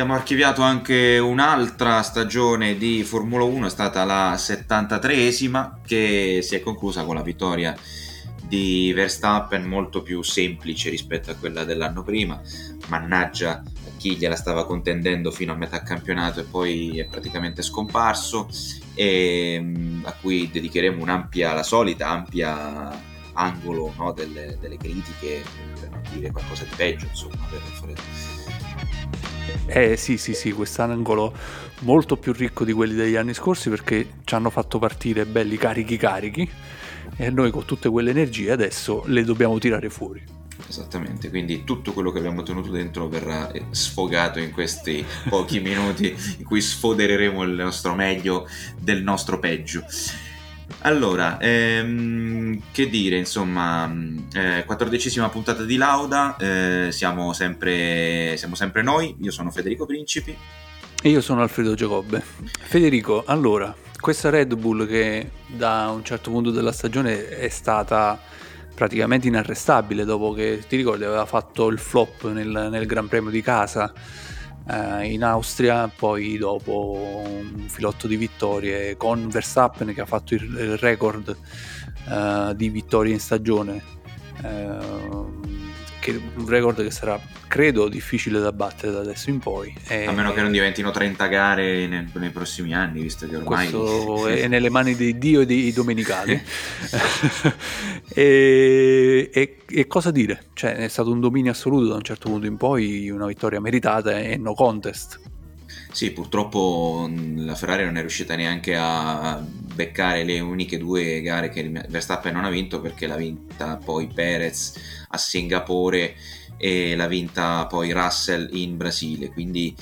abbiamo archiviato anche un'altra stagione di Formula 1, è stata la 73esima che si è conclusa con la vittoria di Verstappen molto più semplice rispetto a quella dell'anno prima. Mannaggia chi gliela stava contendendo fino a metà campionato e poi è praticamente scomparso e mm, a cui dedicheremo un'ampia, la solita ampia angolo no, delle, delle, critiche per non dire qualcosa di peggio insomma per fare eh sì, sì, sì, quest'angolo molto più ricco di quelli degli anni scorsi perché ci hanno fatto partire belli carichi carichi e noi con tutte quelle energie adesso le dobbiamo tirare fuori. Esattamente, quindi tutto quello che abbiamo tenuto dentro verrà sfogato in questi pochi minuti in cui sfodereremo il nostro meglio del nostro peggio. Allora, ehm, che dire, insomma, eh, quattordicesima puntata di Lauda, eh, siamo, sempre, siamo sempre noi, io sono Federico Principi. E io sono Alfredo Giacobbe. Federico, allora, questa Red Bull che da un certo punto della stagione è stata praticamente inarrestabile dopo che, ti ricordi, aveva fatto il flop nel, nel Gran Premio di casa eh, in Austria, poi dopo un filotto di vittorie con Verstappen che ha fatto il, il record eh, di vittorie in stagione. Eh, che, un record che sarà credo difficile da battere da adesso in poi e, a meno che non diventino 30 gare nei, nei prossimi anni visto che ormai questo è nelle mani di Dio e dei domenicali. E, e, e, cosa dire? Cioè è stato un dominio assoluto da un certo punto in poi una vittoria meritata e no contest sì, purtroppo la Ferrari non è riuscita neanche a beccare le uniche due gare che Verstappen non ha vinto perché l'ha vinta poi Perez a Singapore e l'ha vinta poi Russell in Brasile. Quindi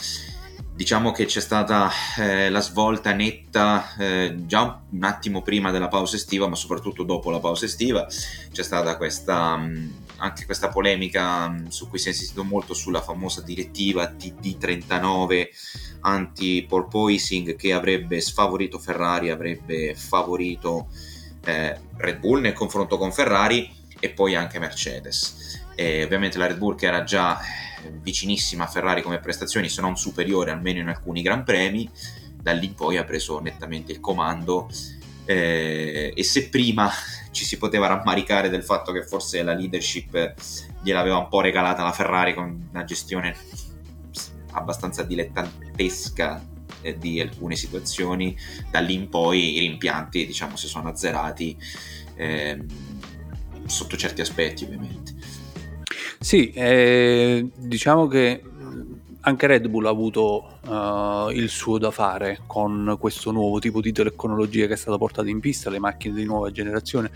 diciamo che c'è stata eh, la svolta netta eh, già un attimo prima della pausa estiva, ma soprattutto dopo la pausa estiva. C'è stata questa, mh, anche questa polemica mh, su cui si è insistito molto sulla famosa direttiva TD39 anti-pole poising che avrebbe sfavorito Ferrari, avrebbe favorito eh, Red Bull nel confronto con Ferrari e poi anche Mercedes. E ovviamente la Red Bull che era già vicinissima a Ferrari come prestazioni, se non superiore almeno in alcuni Gran Premi, da lì in poi ha preso nettamente il comando eh, e se prima ci si poteva rammaricare del fatto che forse la leadership gliel'aveva un po' regalata la Ferrari con una gestione abbastanza dilettantesca eh, di alcune situazioni, da lì in poi i rimpianti diciamo si sono azzerati eh, sotto certi aspetti ovviamente. Sì, eh, diciamo che anche Red Bull ha avuto uh, il suo da fare con questo nuovo tipo di tecnologia che è stata portata in pista, le macchine di nuova generazione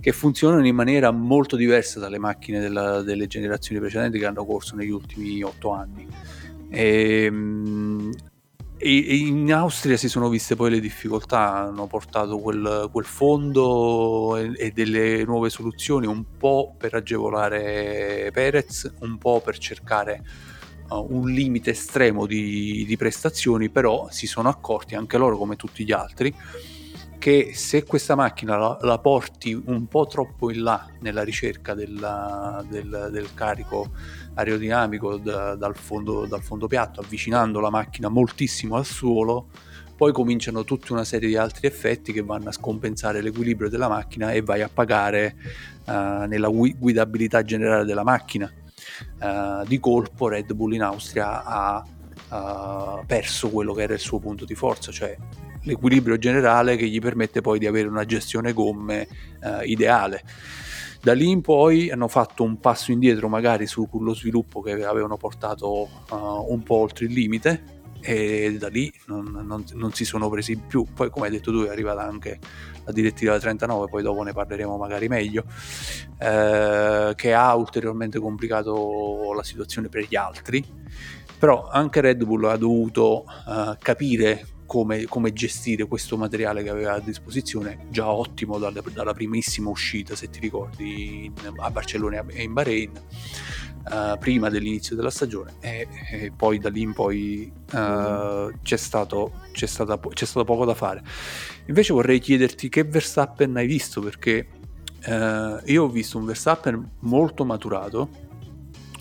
che funzionano in maniera molto diversa dalle macchine della, delle generazioni precedenti che hanno corso negli ultimi otto anni. E, ehm, e, in Austria si sono viste poi le difficoltà, hanno portato quel, quel fondo e, e, delle nuove soluzioni un po' per agevolare Perez, un po' per cercare uh, un limite estremo di, di prestazioni, però si sono accorti anche loro come tutti gli altri che se questa macchina la, la, porti un po' troppo in là nella ricerca della, del, del, carico aerodinamico da, dal, fondo, dal, fondo, piatto, avvicinando la macchina moltissimo al suolo, poi cominciano tutta una serie di altri effetti che vanno a scompensare l'equilibrio della macchina e vai a pagare uh, nella guidabilità generale della macchina. Uh, di colpo Red Bull in Austria ha uh, perso quello che era il suo punto di forza, cioè l'equilibrio generale che gli permette poi di avere una gestione gomme eh, ideale. Da lì in poi hanno fatto un passo indietro magari sullo sviluppo che avevano portato uh, un po' oltre il limite e da lì non, non, non, si sono presi più. Poi come hai detto tu è arrivata anche la direttiva 39, poi dopo ne parleremo magari meglio, eh, che ha ulteriormente complicato la situazione per gli altri. Però anche Red Bull ha dovuto uh, capire come, come, gestire questo materiale che aveva a disposizione, già ottimo dalla, dalla primissima uscita, se ti ricordi, in, a Barcellona e in Bahrain, uh, prima dell'inizio della stagione, e, e, poi da lì in poi uh, c'è, stato, c'è, stata, c'è, stato, poco da fare. Invece vorrei chiederti che Verstappen hai visto, perché uh, io ho visto un Verstappen molto maturato,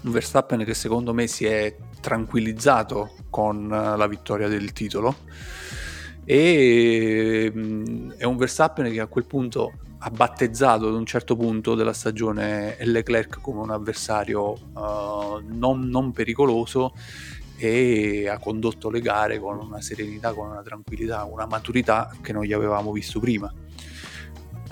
un Verstappen che secondo me si è tranquillizzato con la vittoria del titolo e mm, è un Verstappen che a quel punto ha battezzato ad un certo punto della stagione Leclerc come un avversario uh, non, non, pericoloso e ha condotto le gare con una serenità, con una tranquillità, una maturità che non gli avevamo visto prima.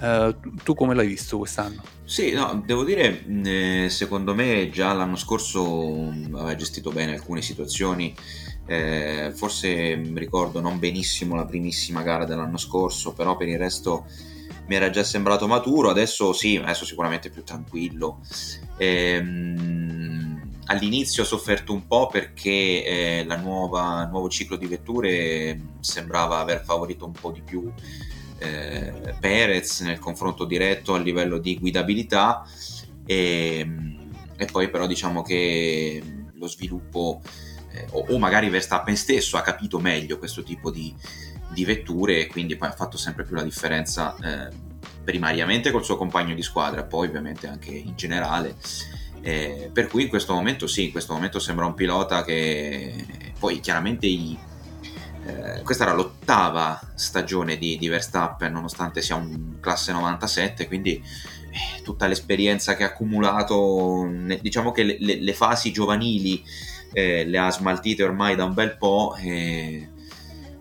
Uh, tu come l'hai visto quest'anno? Sì, no, devo dire, eh, secondo me già l'anno scorso aveva gestito bene alcune situazioni eh, forse ricordo non benissimo la primissima gara dell'anno scorso, però per il resto mi era già sembrato maturo. Adesso sì, adesso sicuramente più tranquillo. Ehm, all'inizio ho sofferto un po' perché eh, nuova, il nuovo ciclo di vetture sembrava aver favorito un po' di più eh, Perez nel confronto diretto a livello di guidabilità e, ehm, e poi però diciamo che lo sviluppo eh, o, o, magari Verstappen stesso ha capito meglio questo tipo di, di vetture e quindi poi ha fatto sempre più la differenza eh, primariamente col suo compagno di squadra, poi ovviamente anche in generale. Eh, per cui in questo momento sì, in questo momento sembra un pilota che poi chiaramente i, eh, questa era l'ottava stagione di, di, Verstappen nonostante sia un classe 97 quindi eh, tutta l'esperienza che ha accumulato diciamo che le, le, fasi giovanili eh, le ha smaltite ormai da un bel po' e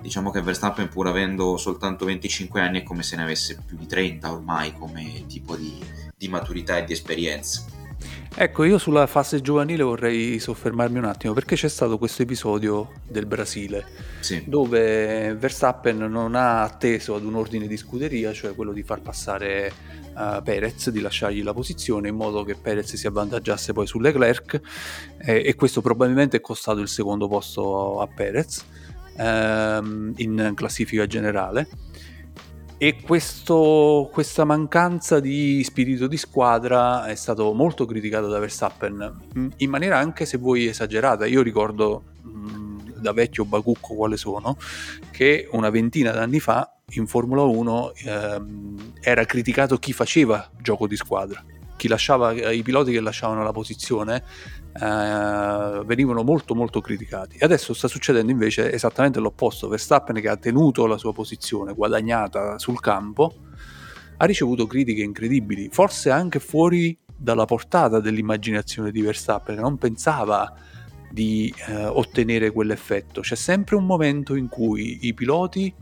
diciamo che Verstappen pur avendo soltanto 25 anni è come se ne avesse più di 30 ormai come tipo di, di maturità e di esperienza. Ecco, io sulla fase giovanile vorrei soffermarmi un attimo perché c'è stato questo episodio del Brasile sì. dove Verstappen non ha atteso ad un ordine di scuderia, cioè quello di far passare uh, Perez, di lasciargli la posizione in modo che Perez si avvantaggiasse poi su Leclerc eh, e questo probabilmente è costato il secondo posto a Perez ehm, in classifica generale e questo, questa mancanza di spirito di squadra è stato molto criticato da Verstappen in maniera anche se vuoi esagerata. Io ricordo mh, da vecchio bacucco quale sono che una ventina d'anni fa in Formula 1 ehm, era criticato chi faceva gioco di squadra chi lasciava i piloti che lasciavano la posizione eh, venivano molto molto criticati. Adesso sta succedendo invece esattamente l'opposto, Verstappen che ha tenuto la sua posizione guadagnata sul campo ha ricevuto critiche incredibili, forse anche fuori dalla portata dell'immaginazione di Verstappen, che non pensava di eh, ottenere quell'effetto. C'è sempre un momento in cui i piloti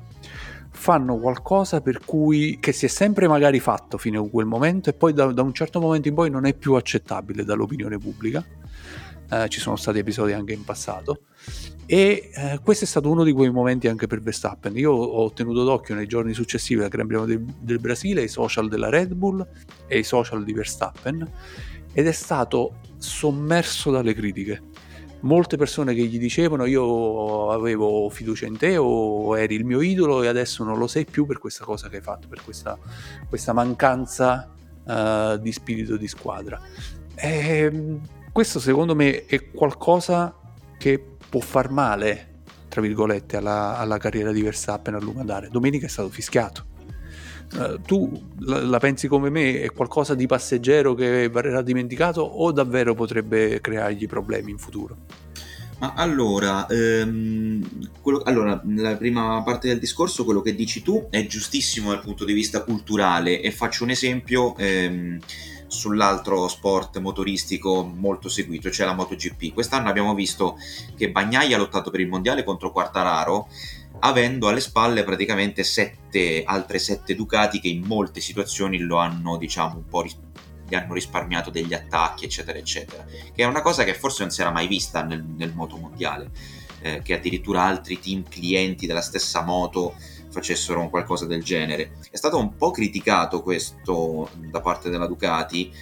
fanno qualcosa per cui che si è sempre magari fatto fino a quel momento e poi da, da un certo momento in poi non è più accettabile dall'opinione pubblica eh, ci sono stati episodi anche in passato. E eh, questo è stato uno di quei momenti anche per Verstappen. Io ho tenuto d'occhio nei giorni successivi al Gran Premio del, del Brasile i social della Red Bull e i social di Verstappen ed è stato sommerso dalle critiche. Molte persone che gli dicevano io avevo fiducia in te o eri il mio idolo e adesso non lo sei più per questa cosa che hai fatto, per questa, questa mancanza uh, di spirito di squadra. E ehm, questo secondo me è qualcosa che può far male, tra virgolette, alla, alla carriera di Verstappen a lungo andare. Domenica è stato fischiato. Uh, tu la, la, pensi come me? È qualcosa di passeggero che verrà dimenticato o davvero potrebbe creargli problemi in futuro? Ma allora, ehm, quello, allora, nella prima parte del discorso, quello che dici tu è giustissimo dal punto di vista culturale e faccio un esempio. Ehm, sull'altro sport motoristico molto seguito, cioè la MotoGP. Quest'anno abbiamo visto che Bagnaia ha lottato per il mondiale contro Quartararo, avendo alle spalle praticamente sette, altre sette Ducati che in molte situazioni lo hanno, diciamo, un po' ris- gli hanno risparmiato degli attacchi, eccetera, eccetera. Che è una cosa che forse non si era mai vista nel, nel moto mondiale, eh, che addirittura altri team clienti della stessa moto facessero qualcosa del genere. È stato un po' criticato questo da parte della Ducati,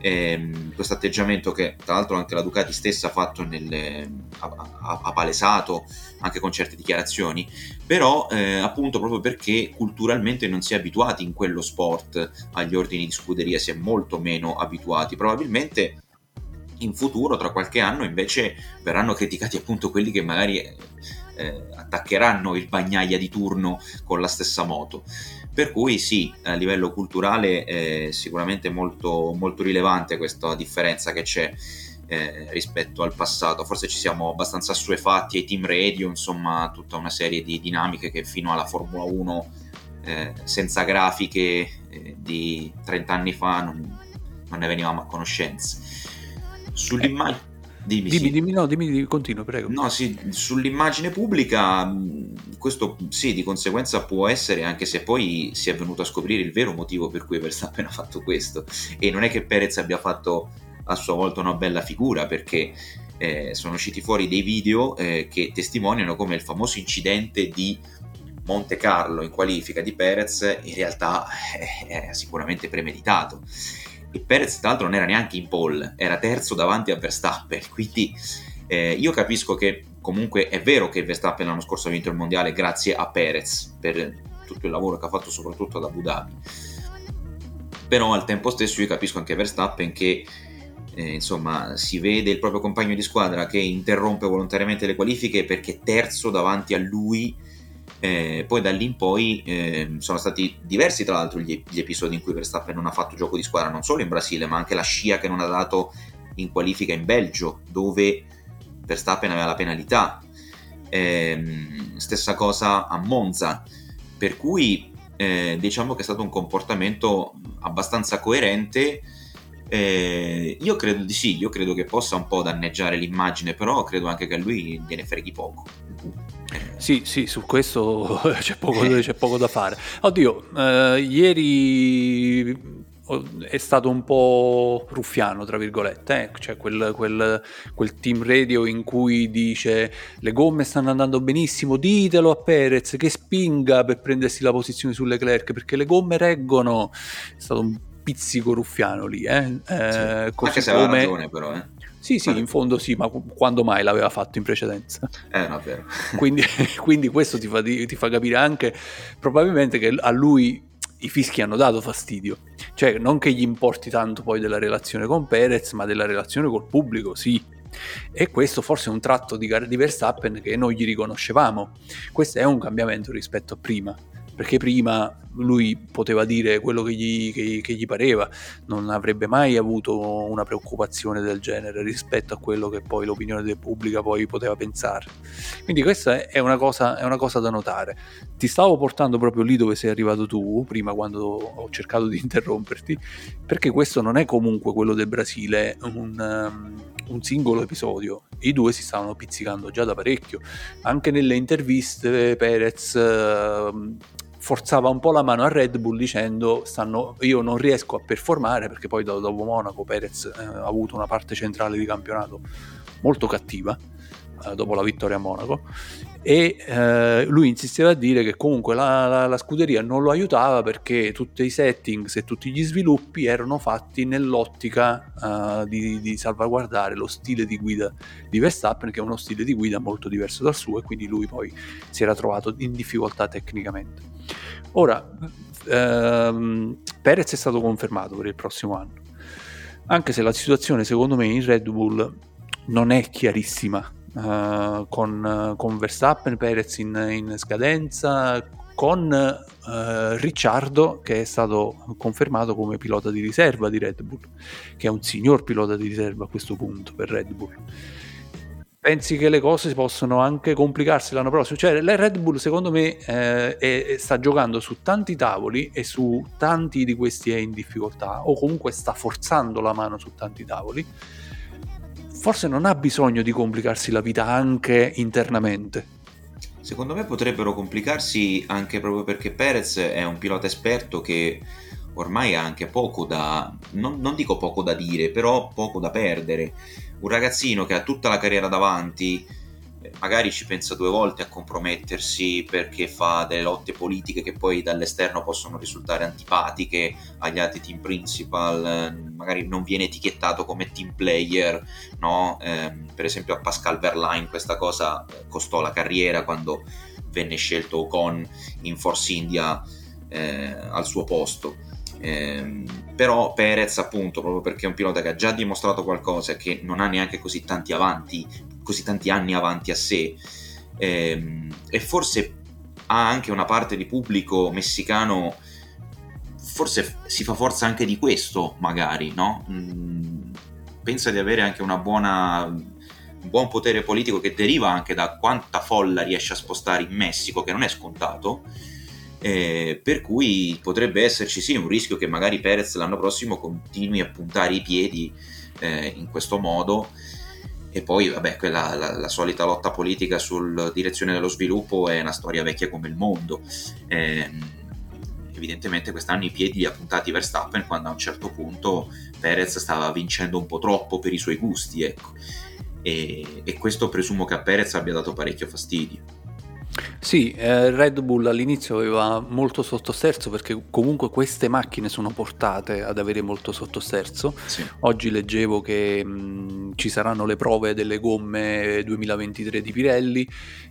ehm, questo atteggiamento che tra l'altro anche la Ducati stessa ha nelle, ha, ha, palesato anche con certe dichiarazioni, però eh, appunto proprio perché culturalmente non si è abituati in quello sport agli ordini di scuderia, si è molto meno abituati, probabilmente in futuro, tra qualche anno, invece verranno criticati appunto quelli che magari eh, attaccheranno il bagnaia di turno con la stessa moto. Per cui sì, a livello culturale è sicuramente molto, molto rilevante questa differenza che c'è. eh, rispetto al passato. Forse ci siamo abbastanza assuefatti ai team radio, insomma, tutta una serie di dinamiche che fino alla Formula 1 eh, senza grafiche eh, di 30 anni fa non, non, ne venivamo a conoscenza. Sull'immagine. Dimmi, dimmi, sì. dimmi, no, dimmi, continuo, prego. No, sì, sull'immagine pubblica, questo sì, di conseguenza può essere, anche se poi si è venuto a scoprire il vero motivo per cui Verstappen ha fatto questo. E non è che Perez abbia fatto a sua volta una bella figura, perché eh, sono usciti fuori dei video eh, che testimoniano come il famoso incidente di Monte Carlo in qualifica di Perez in realtà è sicuramente premeditato. E Perez tra l'altro non era neanche in pole, era terzo davanti a Verstappen, quindi eh, io capisco che comunque è vero che Verstappen l'anno scorso ha vinto il mondiale grazie a Perez per tutto il lavoro che ha fatto soprattutto ad Abu Dhabi. Però al tempo stesso io capisco anche Verstappen che eh, insomma, si vede il proprio compagno di squadra che interrompe volontariamente le qualifiche perché terzo davanti a lui eh, poi da lì in poi eh, sono stati diversi tra l'altro gli, gli, episodi in cui Verstappen non ha fatto gioco di squadra non solo in Brasile ma anche la scia che non ha dato in qualifica in Belgio dove Verstappen aveva la penalità. Eh, stessa cosa a Monza. Per cui eh, diciamo che è stato un comportamento abbastanza coerente. Eh, io credo di sì, io credo che possa un po' danneggiare l'immagine, però credo anche che a lui gliene freghi poco. Sì, sì, su questo c'è poco, c'è poco da fare. Oddio, eh, ieri è stato un po' ruffiano, tra virgolette, eh? cioè quel, quel, quel, team radio in cui dice le gomme stanno andando benissimo, ditelo a Perez che spinga per prendersi la posizione sulle Leclerc perché le gomme reggono, è stato un pizzico ruffiano lì, eh? eh sì. Anche se aveva come... ragione però, eh. Sì, sì, in fondo sì, ma quando mai l'aveva fatto in precedenza? Eh, no, vero. quindi, quindi, questo ti fa, ti fa capire anche probabilmente che a lui i fischi hanno dato fastidio. Cioè, non che gli importi tanto poi della relazione con Perez, ma della relazione col pubblico, sì. E questo forse è un tratto di, di Verstappen che noi gli riconoscevamo. Questo è un cambiamento rispetto a prima perché prima lui poteva dire quello che gli, che, che gli, pareva, non avrebbe mai avuto una preoccupazione del genere rispetto a quello che poi l'opinione del pubblico poi poteva pensare. Quindi questa è una, cosa, è una cosa da notare. Ti stavo portando proprio lì dove sei arrivato tu, prima quando ho cercato di interromperti, perché questo non è comunque quello del Brasile, un, um, un singolo episodio. I due si stavano pizzicando già da parecchio. Anche nelle interviste Perez... Uh, forzava un po' la mano a Red Bull dicendo stanno, io non riesco a performare perché poi dopo Monaco Perez eh, ha avuto una parte centrale di campionato molto cattiva dopo la vittoria a Monaco e eh, lui insisteva a dire che comunque la, la, la, scuderia non lo aiutava perché tutti i settings e tutti gli sviluppi erano fatti nell'ottica uh, di, di, salvaguardare lo stile di guida di Verstappen che è uno stile di guida molto diverso dal suo e quindi lui poi si era trovato in difficoltà tecnicamente. Ora, ehm, Perez è stato confermato per il prossimo anno, anche se la situazione secondo me in Red Bull non è chiarissima uh, con, con, Verstappen, Perez in, in scadenza, con uh, Ricciardo che è stato confermato come pilota di riserva di Red Bull, che è un signor pilota di riserva a questo punto per Red Bull. Pensi che le cose possono anche complicarsi l'anno prossimo? Cioè, la Red Bull, secondo me, eh, è, sta giocando su tanti tavoli e su tanti di questi è in difficoltà, o comunque sta forzando la mano su tanti tavoli forse non ha bisogno di complicarsi la vita anche internamente. Secondo me potrebbero complicarsi anche proprio perché Perez è un pilota esperto che ormai ha anche poco da, non, non, dico poco da dire, però poco da perdere. Un ragazzino che ha tutta la carriera davanti, magari ci pensa due volte a compromettersi perché fa delle lotte politiche che poi dall'esterno possono risultare antipatiche agli altri team principal, magari non viene etichettato come team player, no? eh, per esempio a Pascal Verlaine questa cosa eh, costò la carriera quando venne scelto Ocon in Force India eh, al suo posto. Eh, però Perez appunto proprio perché è un pilota che ha già dimostrato qualcosa e che non ha neanche così tanti avanti così tanti anni avanti a sé ehm, e forse ha anche una parte di pubblico messicano forse si fa forza anche di questo magari no? Mm, pensa di avere anche una buona, un buon potere politico che deriva anche da quanta folla riesce a spostare in Messico, che non è scontato. Eh, per cui potrebbe esserci sì un rischio che magari Perez l'anno prossimo continui a puntare i piedi eh, in questo modo e poi vabbè quella, la, la, solita lotta politica sulla direzione dello sviluppo è una storia vecchia come il mondo. Eh, evidentemente quest'anno i piedi li ha puntati Verstappen quando a un certo punto Perez stava vincendo un po' troppo per i suoi gusti ecco. E, e questo presumo che a Perez abbia dato parecchio fastidio sì, eh, Red Bull all'inizio aveva molto sottosterzo perché comunque queste macchine sono portate ad avere molto sottosterzo. Sì. Oggi leggevo che mh, ci saranno le prove delle gomme 2023 di Pirelli,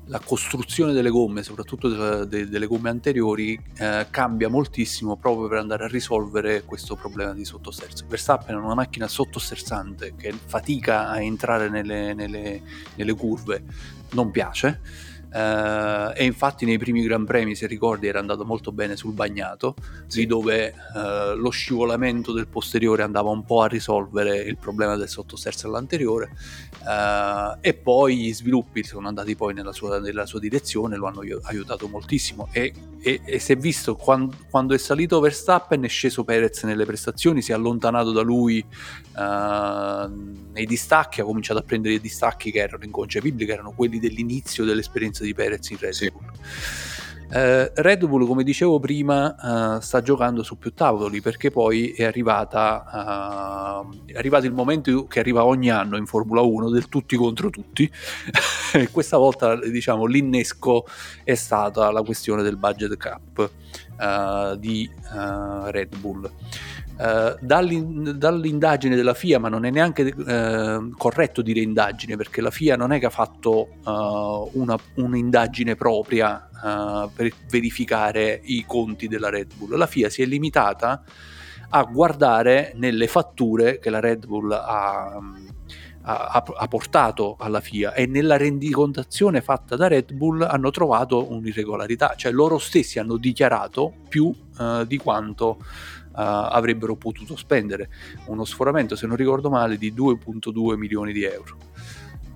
la costruzione delle gomme, soprattutto de- de- delle gomme anteriori, eh, cambia moltissimo proprio per andare a risolvere questo problema di sottosterzo. Verstappen è una macchina sottosterzante che fatica a entrare nelle, nelle, nelle curve, non piace Uh, e infatti nei primi Gran Premi, se ricordi, era andato molto bene sul bagnato, sì. lì dove uh, lo scivolamento del posteriore andava un po' a risolvere il problema del sottosterzo all'anteriore uh, e poi gli sviluppi sono andati poi nella sua, nella sua direzione, lo hanno aiutato moltissimo e, e, e si è visto quando, quando, è salito Verstappen è sceso Perez nelle prestazioni, si è allontanato da lui nei distacchi, ha cominciato a prendere i distacchi che erano inconcepibili, che erano quelli dell'inizio dell'esperienza di Perez in Red sì. Uh, Red Bull, come dicevo prima, uh, sta giocando su più tavoli perché poi è, arrivata, uh, è arrivato il momento che arriva ogni anno in Formula 1 del tutti contro tutti. questa volta diciamo, l'innesco è stata la questione del budget cap di Red Bull. Uh, dall'indagine della FIA, ma non è neanche uh, corretto dire indagine, perché la FIA non è che ha fatto uh, una, un'indagine propria per verificare i conti della Red Bull. La FIA si è limitata a guardare nelle fatture che la Red Bull ha, ha, ha portato alla FIA e nella rendicontazione fatta da Red Bull hanno trovato un'irregolarità, cioè loro stessi hanno dichiarato più di quanto avrebbero potuto spendere uno sforamento, se non ricordo male, di 2.2 milioni di euro.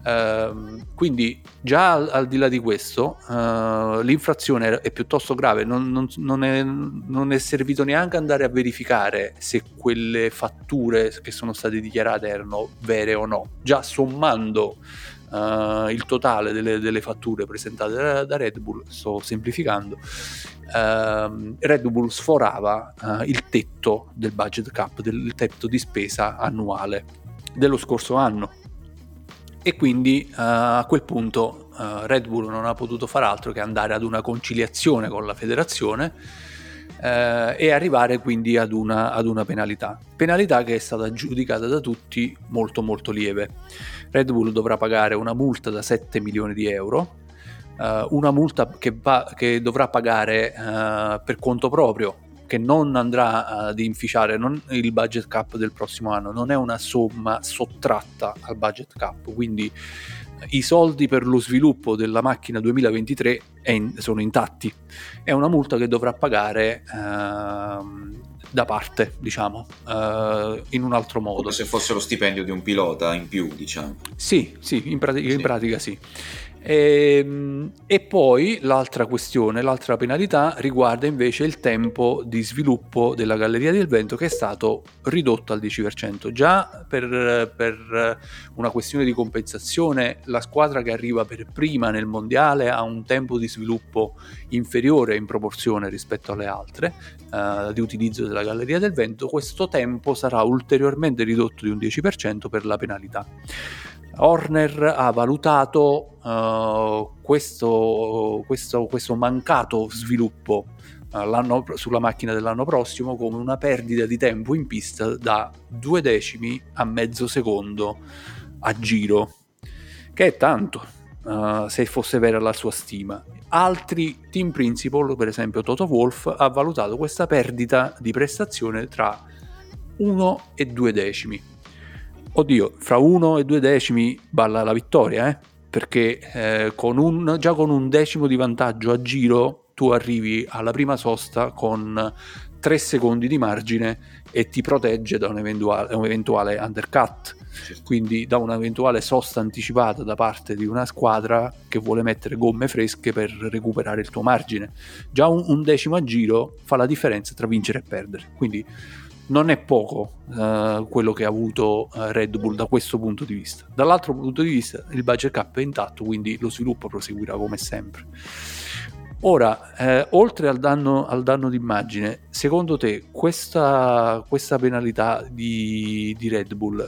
Uh, quindi già al, al, di là di questo uh, l'infrazione è piuttosto grave, non, non, non, è, non, è, servito neanche andare a verificare se quelle fatture che sono state dichiarate erano vere o no, già sommando uh, il totale delle, delle, fatture presentate da, da Red Bull, sto semplificando, Uh, Red Bull sforava uh, il tetto del budget cap, del tetto di spesa annuale dello scorso anno. E quindi uh, a quel punto Red Bull non ha potuto fare altro che andare ad una conciliazione con la federazione e arrivare quindi ad una, ad una penalità. Penalità che è stata giudicata da tutti molto molto lieve. Red Bull dovrà pagare una multa da 7 milioni di euro uh, una multa che, va, che dovrà pagare uh, per conto proprio, che non andrà ad inficiare non il budget cap del prossimo anno, non è una somma sottratta al budget cap, quindi i soldi per lo sviluppo della macchina 2023 in, sono intatti. È una multa che dovrà pagare uh, da parte, diciamo, uh, in un altro modo. Come se fosse lo stipendio di un pilota in più, diciamo. Sì, sì, in, sì. in pratica sì. E, ehm, e, poi l'altra questione, l'altra penalità riguarda invece il tempo di sviluppo della Galleria del Vento che è stato ridotto al 10%. Già per, per una questione di compensazione la squadra che arriva per prima nel mondiale ha un tempo di sviluppo inferiore in proporzione rispetto alle altre uh, di utilizzo della Galleria del Vento, questo tempo sarà ulteriormente ridotto di un 10% per la penalità. Horner ha valutato uh, questo, questo, questo, mancato sviluppo uh, sulla macchina dell'anno prossimo come una perdita di tempo in pista da due decimi a mezzo secondo a giro, che è tanto uh, se fosse vera la sua stima. Altri team principal, per esempio Toto Wolff, ha valutato questa perdita di prestazione tra 1 e 2 decimi oddio, fra uno e due decimi balla la vittoria, eh? perché eh, con un, già con un decimo di vantaggio a giro tu arrivi alla prima sosta con tre secondi di margine e ti protegge da un eventuale, un eventuale undercut. quindi da un'eventuale sosta anticipata da parte di una squadra che vuole mettere gomme fresche per recuperare il tuo margine. Già un, un decimo a giro fa la differenza tra vincere e perdere, quindi non è poco uh, quello che ha avuto uh, Red Bull da questo punto di vista. Dall'altro punto di vista il budget cap è intatto, quindi lo sviluppo proseguirà come sempre. Ora, eh, oltre al danno, al danno, d'immagine, secondo te questa, questa penalità di, di, Red Bull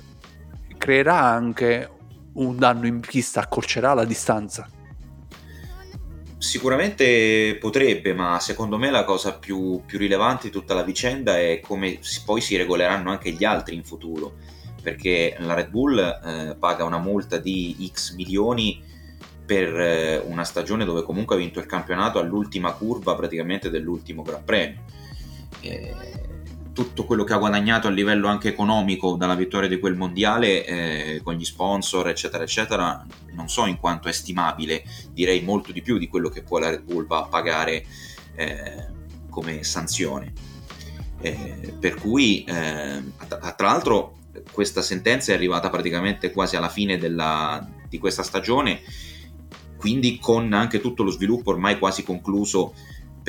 creerà anche un danno in pista, accorcerà la distanza? Sicuramente potrebbe, ma secondo me la cosa più, più rilevante di tutta la vicenda è come poi si regoleranno anche gli altri in futuro, perché la Red Bull eh, paga una multa di X milioni per eh, una stagione dove comunque ha vinto il campionato all'ultima curva praticamente dell'ultimo Gran Premio. Eh, tutto quello che ha guadagnato a livello anche economico dalla vittoria di quel mondiale eh, con gli sponsor eccetera eccetera non so in quanto è stimabile direi molto di più di quello che poi la Red Bull va a pagare eh, come sanzione. Eh, per cui eh, tra l'altro questa sentenza è arrivata praticamente quasi alla fine della, di questa stagione quindi con anche tutto lo sviluppo ormai quasi concluso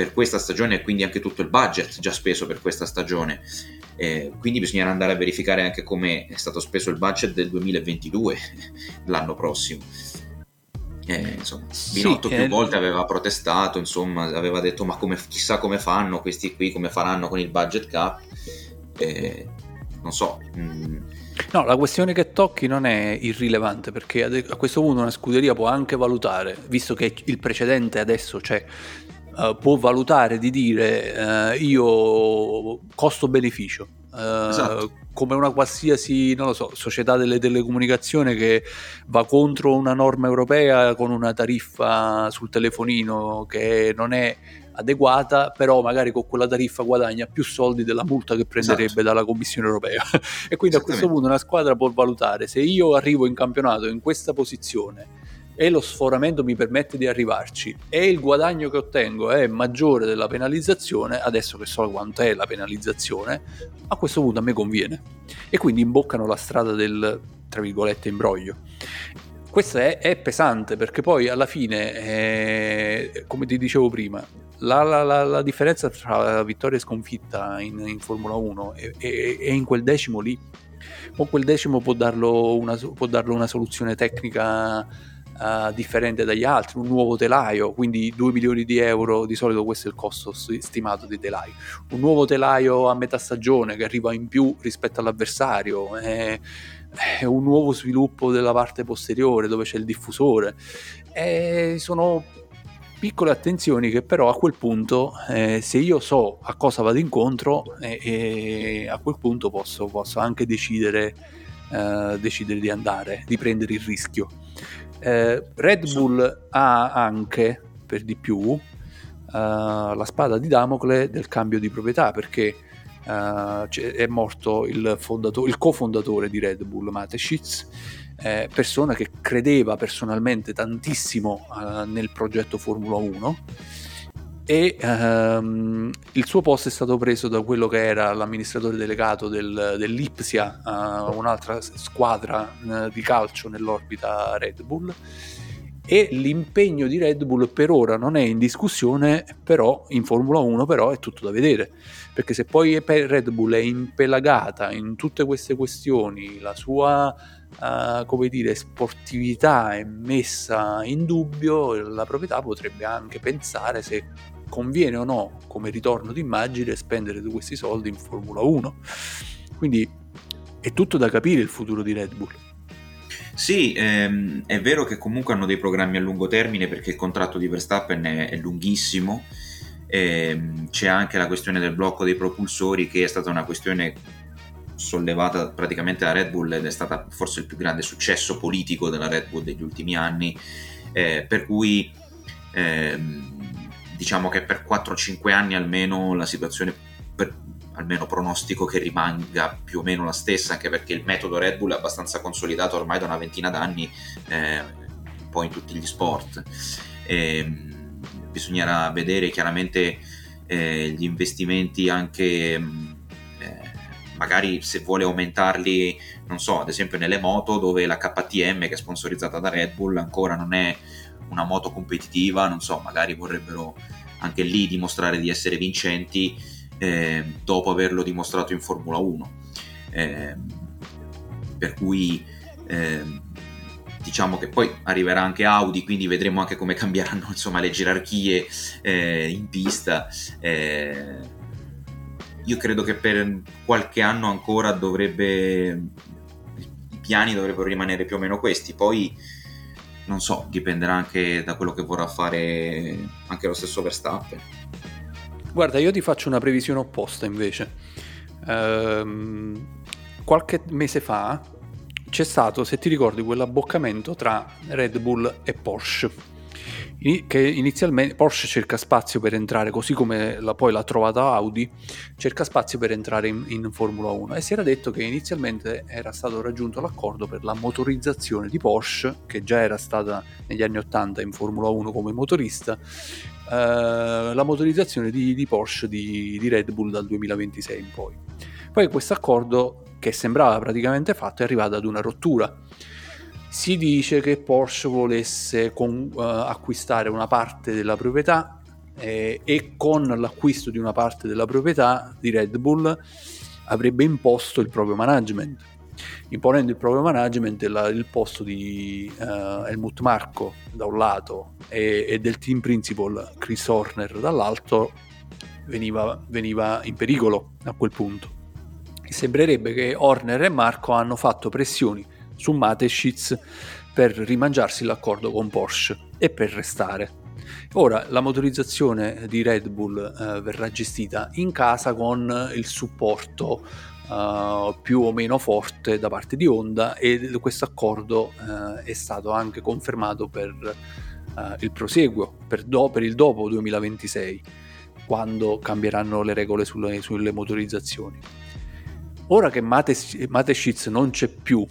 per questa stagione e quindi anche tutto il budget già speso per questa stagione. Eh, quindi bisognerà andare a verificare anche come è stato speso il budget del 2022, l'anno prossimo. Eh, insomma, Binotto sì, più eh... volte aveva protestato, insomma, aveva detto ma come, chissà come fanno questi qui, come faranno con il budget cap. Eh, non so. Mm, No, la questione che tocchi non è irrilevante perché a questo punto una scuderia può anche valutare, visto che il precedente adesso c'è, uh, può valutare di dire uh, io costo-beneficio. Uh, esatto. come una qualsiasi non lo so, società delle telecomunicazioni che va contro una norma europea con una tariffa sul telefonino che non è adeguata, però magari con quella tariffa guadagna più soldi della multa che prenderebbe esatto. dalla Commissione europea. e quindi a questo punto una squadra può valutare se io arrivo in campionato in questa posizione e lo sforamento mi permette di arrivarci e il guadagno che ottengo è maggiore della penalizzazione, adesso che so quanto è la penalizzazione, a questo punto a me conviene. E quindi imboccano la strada del, tra virgolette, imbroglio questo è, è, pesante perché poi alla fine, eh, come ti dicevo prima, la, la, la, la, differenza tra vittoria e sconfitta in, in Formula 1 è, è, è, in quel decimo lì. Con quel decimo può darlo una, può darlo una soluzione tecnica uh, differente dagli altri, un nuovo telaio, quindi 2 milioni di euro, di solito questo è il costo stimato di telaio. Un nuovo telaio a metà stagione che arriva in più rispetto all'avversario. Eh, è un nuovo sviluppo della parte posteriore dove c'è il diffusore. E sono piccole attenzioni che però a quel punto, eh, se io so a cosa vado incontro, eh, eh, a quel punto posso, posso anche decidere, eh, decidere, di andare, di prendere il rischio. Eh, Red Bull ha anche, per di più, eh, la spada di Damocle del cambio di proprietà perché Uh, è morto il, fondato- il, cofondatore di Red Bull, Mateschitz, eh, persona che credeva personalmente tantissimo nel progetto Formula 1 e um, il suo posto è stato preso da quello che era l'amministratore delegato del, dell'Ipsia, uh, un'altra squadra di calcio nell'orbita Red Bull. E l'impegno di Red Bull per ora non è in discussione, però in Formula 1 però è tutto da vedere, perché se poi Red Bull è impelagata in tutte queste questioni, la sua uh, come dire, sportività è messa in dubbio, la proprietà potrebbe anche pensare se conviene o no come ritorno d'immagine spendere questi soldi in Formula 1. Quindi è tutto da capire il futuro di Red Bull. Sì, ehm, è vero che comunque hanno dei programmi a lungo termine perché il contratto di Verstappen è, è lunghissimo. Ehm, c'è anche la questione del blocco dei propulsori che è stata una questione sollevata praticamente da Red Bull ed è stata forse il più grande successo politico della Red Bull degli ultimi anni. Eh, per cui ehm, diciamo che per 4-5 anni almeno la situazione per, almeno pronostico che rimanga più o meno la stessa, anche perché il metodo Red Bull è abbastanza consolidato ormai da una ventina d'anni, eh, poi in tutti gli sport. E, ehm, bisognerà vedere chiaramente eh, gli investimenti anche eh, magari se vuole aumentarli, non so, ad esempio nelle moto dove la KTM che è sponsorizzata da Red Bull ancora non è una moto competitiva, non so, magari vorrebbero anche lì dimostrare di essere vincenti eh, dopo averlo dimostrato in Formula 1. Eh, per cui eh, diciamo che poi arriverà anche Audi, quindi vedremo anche come cambieranno insomma, le gerarchie eh, in pista. Eh, io credo che per qualche anno ancora dovrebbe i piani dovrebbero rimanere più o meno questi poi non so dipenderà anche da quello che vorrà fare anche lo stesso Verstappen. Guarda io ti faccio una previsione opposta invece. Ehm, qualche mese fa c'è stato se ti ricordi quell'abboccamento tra Red Bull e Porsche che inizialmente Porsche cerca spazio per entrare, così come la, poi l'ha trovata Audi, cerca spazio per entrare in, in, Formula 1 e si era detto che inizialmente era stato raggiunto l'accordo per la motorizzazione di Porsche, che già era stata negli anni 80 in Formula 1 come motorista, eh, la motorizzazione di, di Porsche di, di Red Bull dal 2026 in poi. Poi questo accordo, che sembrava praticamente fatto, è arrivato ad una rottura si dice che Porsche volesse con, uh, acquistare una parte della proprietà eh, e con l'acquisto di una parte della proprietà di Red Bull avrebbe imposto il proprio management. Imponendo il proprio management la, il posto di uh, Helmut Marco da un lato e, e, del team principal Chris Horner dall'altro veniva, veniva in pericolo a quel punto. Sembrerebbe che Horner e Marco hanno fatto pressioni su Mateschitz per rimangiarsi l'accordo con Porsche e per restare. Ora la motorizzazione di Red Bull eh, verrà gestita in casa con il supporto eh, più o meno forte da parte di Honda e questo accordo eh, è stato anche confermato per eh, il proseguo, per, do, per, il dopo 2026, quando cambieranno le regole sulle, sulle motorizzazioni. Ora che Mateschitz non c'è più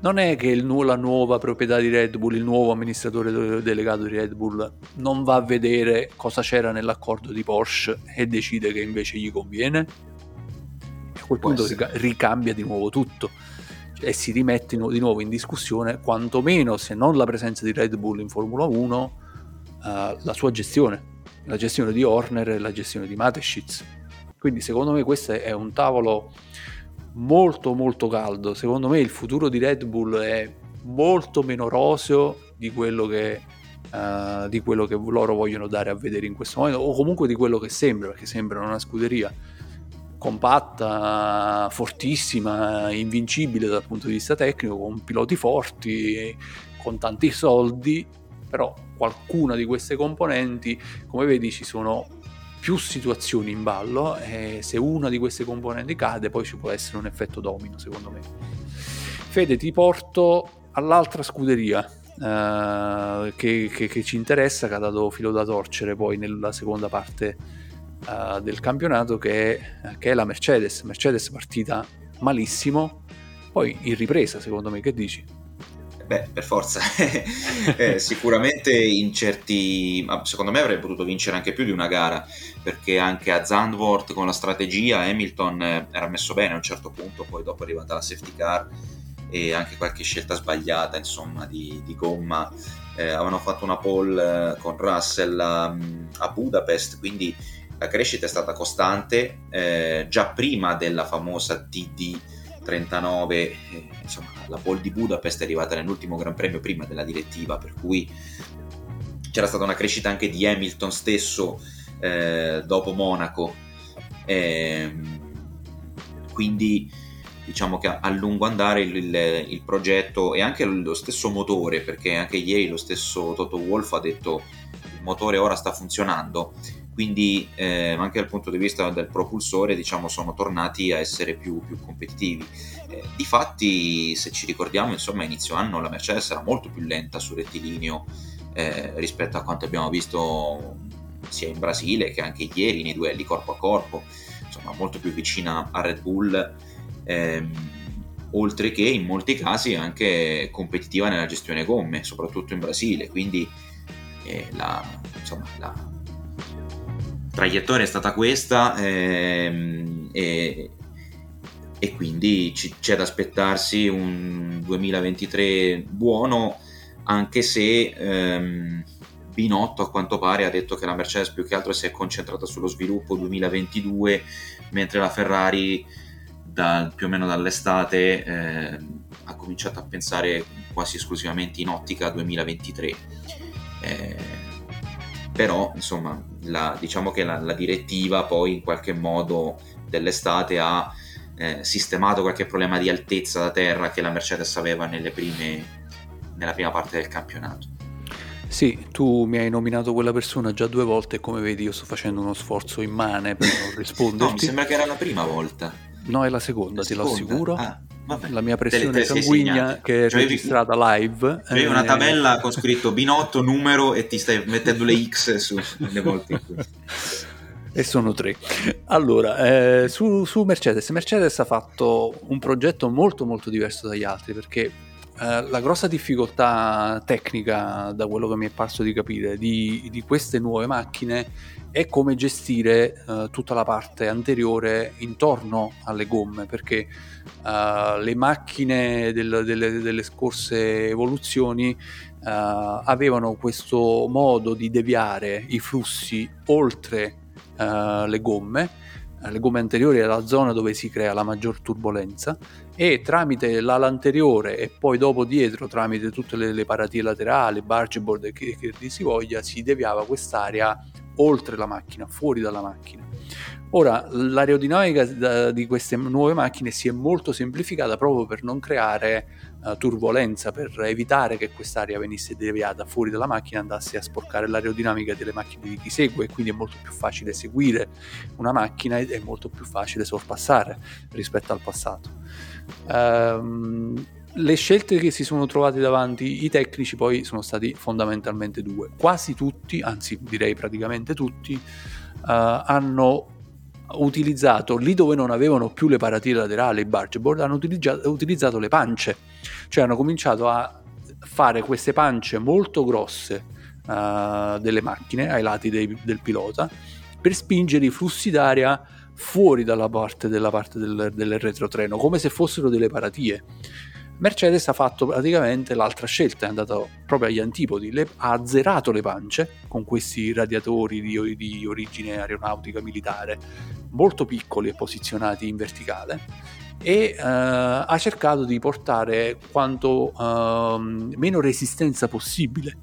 non è che il, la nuova proprietà di Red Bull, il nuovo amministratore delegato di Red Bull non va a vedere cosa c'era nell'accordo di Porsche e decide che invece gli conviene? A quel punto ricambia di nuovo tutto. E si rimette di nuovo in discussione quantomeno se non la presenza di Red Bull in Formula 1 uh, eh, la sua gestione. La gestione di Horner e la gestione di Mateschitz. Quindi secondo me questo è un tavolo molto molto caldo. Secondo me il futuro di Red Bull è molto meno roseo di quello che, uh, di quello che loro vogliono dare a vedere in questo momento, o comunque di quello che sembra, perché sembra una scuderia compatta, fortissima, invincibile dal punto di vista tecnico, con piloti forti, con tanti soldi, però qualcuna di queste componenti, come vedi, ci sono più situazioni in ballo e se una di queste componenti cade poi ci può essere un effetto domino secondo me. Fede ti porto all'altra scuderia uh, che, che, che, ci interessa, che ha dato filo da torcere poi nella seconda parte uh, del campionato che è, che è la Mercedes. Mercedes partita malissimo, poi in ripresa secondo me, che dici? Beh, per forza, eh, sicuramente in certi, secondo me avrebbe potuto vincere anche più di una gara, perché anche a Zandvoort con la strategia Hamilton eh, era messo bene a un certo punto, poi dopo è arrivata la safety car e anche qualche scelta sbagliata insomma di, di gomma. Eh, avevano fatto una pole eh, con Russell a, a, Budapest, quindi la crescita è stata costante, eh, già prima della famosa TD 39, eh, insomma, la pole di Budapest è arrivata nell'ultimo Gran Premio prima della direttiva, per cui c'era stata una crescita anche di Hamilton stesso eh, dopo Monaco. Eh, quindi diciamo che a lungo andare il, il, il, progetto e anche lo stesso motore, perché anche ieri lo stesso Toto Wolff ha detto il motore ora sta funzionando quindi eh, anche dal punto di vista del propulsore diciamo sono tornati a essere più, più competitivi. Eh, difatti se ci ricordiamo insomma inizio anno la Mercedes era molto più lenta sul rettilineo eh, rispetto a quanto abbiamo visto sia in Brasile che anche ieri nei duelli corpo a corpo insomma molto più vicina a Red Bull. Ehm, oltre che in molti casi anche competitiva nella gestione gomme soprattutto in Brasile. Quindi eh, la, insomma, la traiettoria è stata questa ehm, e e quindi ci, c'è da aspettarsi un 2023 buono anche se ehm, Binotto a quanto pare ha detto che la Mercedes più che altro si è concentrata sullo sviluppo 2022 mentre la Ferrari da, più o meno dall'estate eh, ha cominciato a pensare quasi esclusivamente in ottica 2023 eh, però insomma la, diciamo che la, la, direttiva poi in qualche modo dell'estate ha eh, sistemato qualche problema di altezza da terra che la Mercedes aveva prime, nella prima parte del campionato sì, tu mi hai nominato quella persona già due volte e come vedi io sto facendo uno sforzo immane per non risponderti. no, mi sembra che era la prima volta. No, è la seconda, la ti seconda? lo assicuro. Ah, la mia pressione sanguigna che è cioè, registrata live. C'è eh, una tabella con scritto binotto, numero e ti stai mettendo le X sulle volte in cui... E sono tre. Allora, eh, su, su Mercedes. Mercedes ha fatto un progetto molto molto diverso dagli altri perché eh, la grossa difficoltà tecnica, da quello che mi è parso di capire, di, di queste nuove macchine è come gestire uh, tutta la parte anteriore intorno alle gomme, perché uh, le macchine del, delle, delle, scorse evoluzioni avevano questo modo di deviare i flussi oltre le gomme. Le gomme anteriori è la zona dove si crea la maggior turbolenza e tramite l'ala anteriore e poi dopo dietro tramite tutte le, le paratie laterali, bargeboard che, che si voglia, si deviava quest'area oltre la macchina, fuori dalla macchina. Ora, l'aerodinamica di queste nuove macchine si è molto semplificata proprio per non creare uh, turbolenza, per evitare che quest'area venisse deviata fuori dalla macchina e andasse a sporcare l'aerodinamica delle macchine di chi segue, quindi è molto più facile seguire una macchina ed è molto più facile sorpassare rispetto al passato. Um, le scelte che si sono trovate davanti i tecnici poi sono stati fondamentalmente due. Quasi tutti, anzi direi praticamente tutti, uh, hanno utilizzato lì dove non avevano più le paratie laterali, i bargeboard, hanno utilizzato, utilizzato le pance, cioè hanno cominciato a fare queste pance molto grosse uh, delle macchine ai lati dei, del pilota per spingere i flussi d'aria fuori dalla parte, della parte del, del retrotreno, come se fossero delle paratie. Mercedes ha fatto praticamente l'altra scelta, è andato proprio agli antipodi, le, ha azzerato le pance con questi radiatori di, di, origine aeronautica militare, molto piccoli e posizionati in verticale, e uh, ha cercato di portare quanto uh, meno resistenza possibile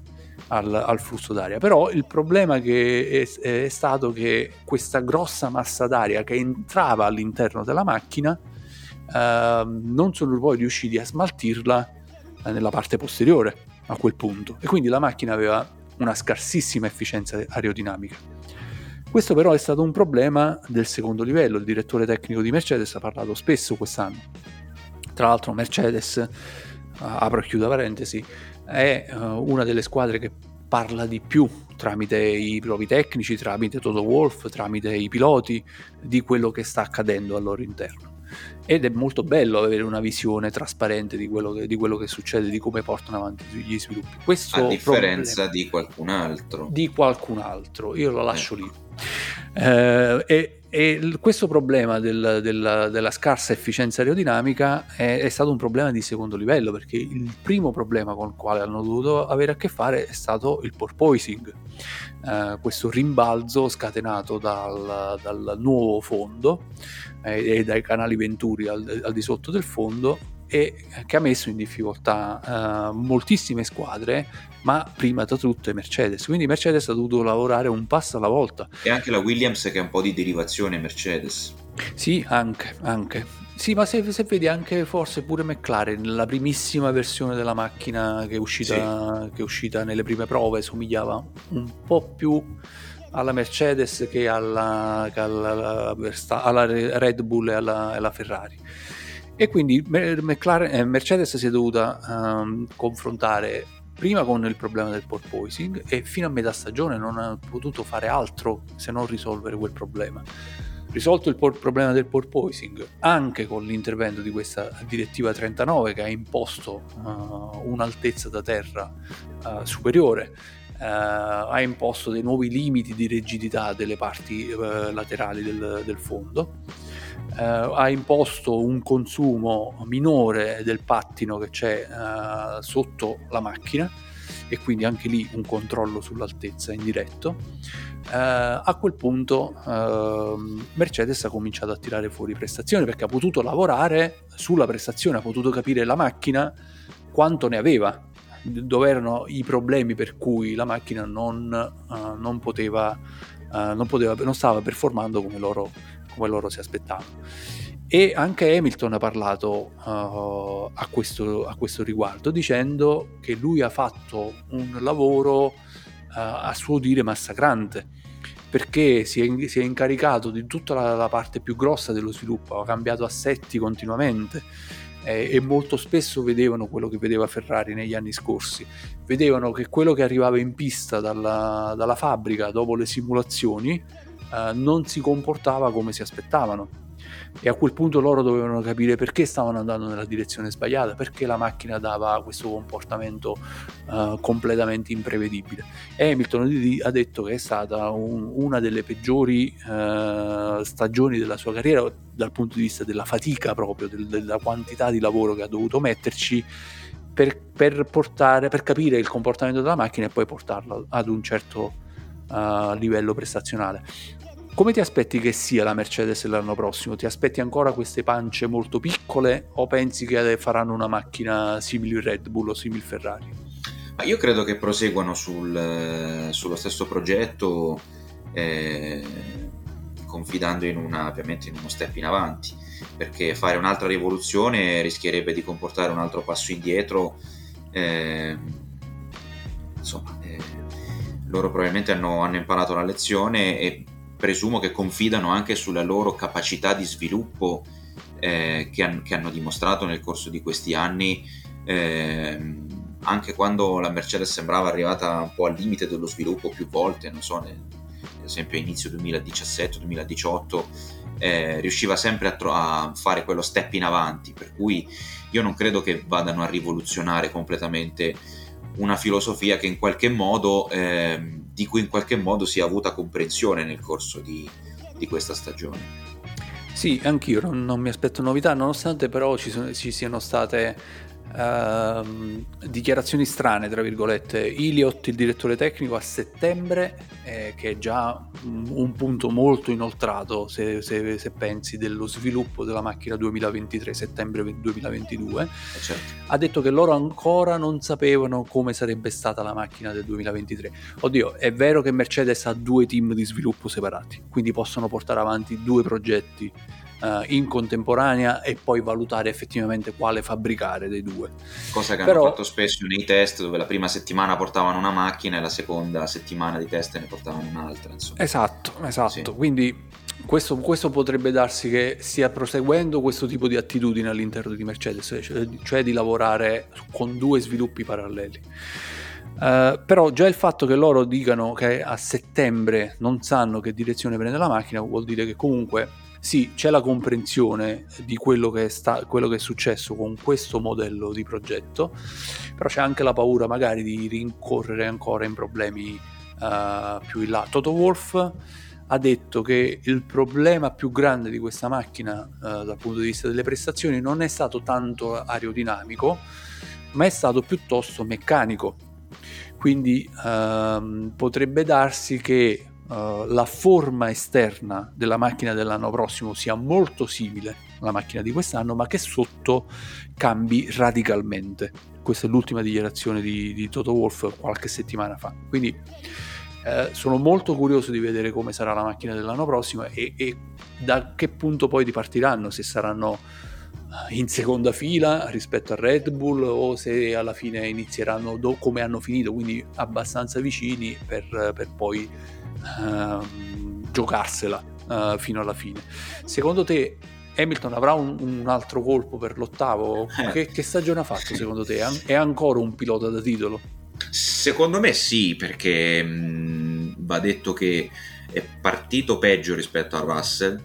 al, al, flusso d'aria. Però il problema è, è stato che questa grossa massa d'aria che entrava all'interno della macchina non sono poi riusciti a smaltirla eh, nella parte posteriore a quel punto e quindi la macchina aveva una scarsissima efficienza aerodinamica. Questo però è stato un problema del secondo livello, il direttore tecnico di Mercedes ha parlato spesso quest'anno. Tra l'altro Mercedes, apro e chiudo parentesi, è uh, una delle squadre che parla di più tramite i propri tecnici, tramite Toto Wolff, tramite i piloti, di quello che sta accadendo al loro interno ed è molto bello avere una visione trasparente di quello che, di quello che succede, di come portano avanti gli sviluppi. Questo A differenza di qualcun altro. Di qualcun altro, io lo lascio eh. lì. Eh, e, e, questo problema del, del, della scarsa efficienza aerodinamica è, è, stato un problema di secondo livello perché il primo problema con il quale hanno dovuto avere a che fare è stato il porpoising, eh, questo rimbalzo scatenato dal, dal nuovo fondo eh, e dai canali venturi al, al, di sotto del fondo e che ha messo in difficoltà uh, moltissime squadre, ma prima da tutto Mercedes. Quindi Mercedes ha dovuto lavorare un passo alla volta. E anche la Williams che è un po' di derivazione Mercedes. Sì, anche, anche. Sì, ma se, se, vedi anche forse pure McLaren, la primissima versione della macchina che è uscita, sì. che è uscita nelle prime prove, somigliava un po' più alla Mercedes che alla, che alla, alla Red Bull e alla, alla, Ferrari. E quindi McLaren, eh, Mercedes si è dovuta um, confrontare prima con il problema del porpoising e fino a metà stagione non ha potuto fare altro se non risolvere quel problema. Risolto il por- problema del porpoising anche con l'intervento di questa direttiva 39 che ha imposto uh, un'altezza da terra uh, superiore ha imposto dei nuovi limiti di rigidità delle parti eh, laterali del, del fondo. eh, ha imposto un consumo minore del pattino che c'è eh, sotto la macchina e quindi anche lì un controllo sull'altezza indiretto. Eh, a quel punto eh, Mercedes ha cominciato a tirare fuori prestazioni perché ha potuto lavorare sulla prestazione, ha potuto capire la macchina quanto ne aveva, dove erano i problemi per cui la macchina non, uh, non, poteva, uh, non, poteva, non stava performando come loro, come loro si aspettavano. E anche Hamilton ha parlato uh, a, questo, a, questo, riguardo, dicendo che lui ha fatto un lavoro uh, a suo dire massacrante, perché si è, si è incaricato di tutta la, la, parte più grossa dello sviluppo, ha cambiato assetti continuamente eh, e molto spesso vedevano quello che vedeva Ferrari negli anni scorsi, vedevano che quello che arrivava in pista dalla, dalla fabbrica dopo le simulazioni uh, non si comportava come si aspettavano e a quel punto loro dovevano capire perché stavano andando nella direzione sbagliata, perché la macchina dava questo comportamento uh, completamente imprevedibile. Hamilton ha detto che è stata un, una delle peggiori uh, stagioni della sua carriera dal punto di vista della fatica proprio, del, della quantità di lavoro che ha dovuto metterci. Per, per, portare, per capire il comportamento della macchina e poi portarla ad un certo uh, livello prestazionale. Come ti aspetti che sia la Mercedes l'anno prossimo? Ti aspetti ancora queste pance molto piccole o pensi che faranno una macchina simile Red Bull o simile Ferrari? Ma io credo che proseguano sul, sullo stesso progetto, eh, confidando in una, ovviamente in uno step in avanti, perché fare un'altra rivoluzione rischierebbe di comportare un altro passo indietro. Eh, insomma, eh, loro probabilmente hanno, hanno imparato la lezione e presumo che confidano anche sulla loro capacità di sviluppo eh, che, han, che, hanno dimostrato nel corso di questi anni, eh, anche quando la Mercedes sembrava arrivata un po' al limite dello sviluppo più volte, non so, nel, ad esempio a inizio 2017-2018, eh, riusciva sempre a, tro- a, fare quello step in avanti, per cui io non credo che vadano a rivoluzionare completamente una filosofia che in qualche modo eh, di cui in qualche modo si è avuta comprensione nel corso di, di questa stagione. Sì, anch'io non, non, mi aspetto novità, nonostante però ci, sono, ci siano state Uh, dichiarazioni strane, tra virgolette. Iliot, il direttore tecnico, a settembre, eh, che è già un, un, punto molto inoltrato se, se, se, pensi dello sviluppo della macchina 2023, settembre 2022, eh, certo. ha detto che loro ancora non sapevano come sarebbe stata la macchina del 2023. Oddio, è vero che Mercedes ha due team di sviluppo separati, quindi possono portare avanti due progetti uh, in contemporanea e poi valutare effettivamente quale fabbricare dei due. Cosa che Però... hanno fatto spesso nei test dove la prima settimana portavano una macchina e la seconda settimana di test ne portavano un'altra. Insomma. Esatto, esatto. Sì. Quindi questo, questo, potrebbe darsi che stia proseguendo questo tipo di attitudine all'interno di Mercedes, cioè, cioè di lavorare con due sviluppi paralleli. Uh, però già il fatto che loro dicano che a settembre non sanno che direzione prende la macchina vuol dire che comunque sì, c'è la comprensione di quello che, sta, quello che, è successo con questo modello di progetto, però c'è anche la paura magari di rincorrere ancora in problemi uh, più in là. Toto Wolf ha detto che il problema più grande di questa macchina uh, dal punto di vista delle prestazioni non è stato tanto aerodinamico, ma è stato piuttosto meccanico. Quindi uh, potrebbe darsi che uh, la forma esterna della macchina dell'anno prossimo sia molto simile alla macchina di quest'anno, ma che sotto cambi radicalmente. Questa è l'ultima dichiarazione di, di Toto Wolff qualche settimana fa. Quindi eh, sono molto curioso di vedere come sarà la macchina dell'anno prossimo e, e da che punto poi ripartiranno, se saranno eh, in seconda fila rispetto a Red Bull o se alla fine inizieranno do- come hanno finito, quindi abbastanza vicini per, per poi giocarsela uh, fino alla fine. Secondo te Hamilton avrà un, un altro colpo per l'ottavo? Eh. Che, che, stagione ha fatto secondo te? È ancora un pilota da titolo? Secondo me sì, perché mh, va detto che è partito peggio rispetto a Russell,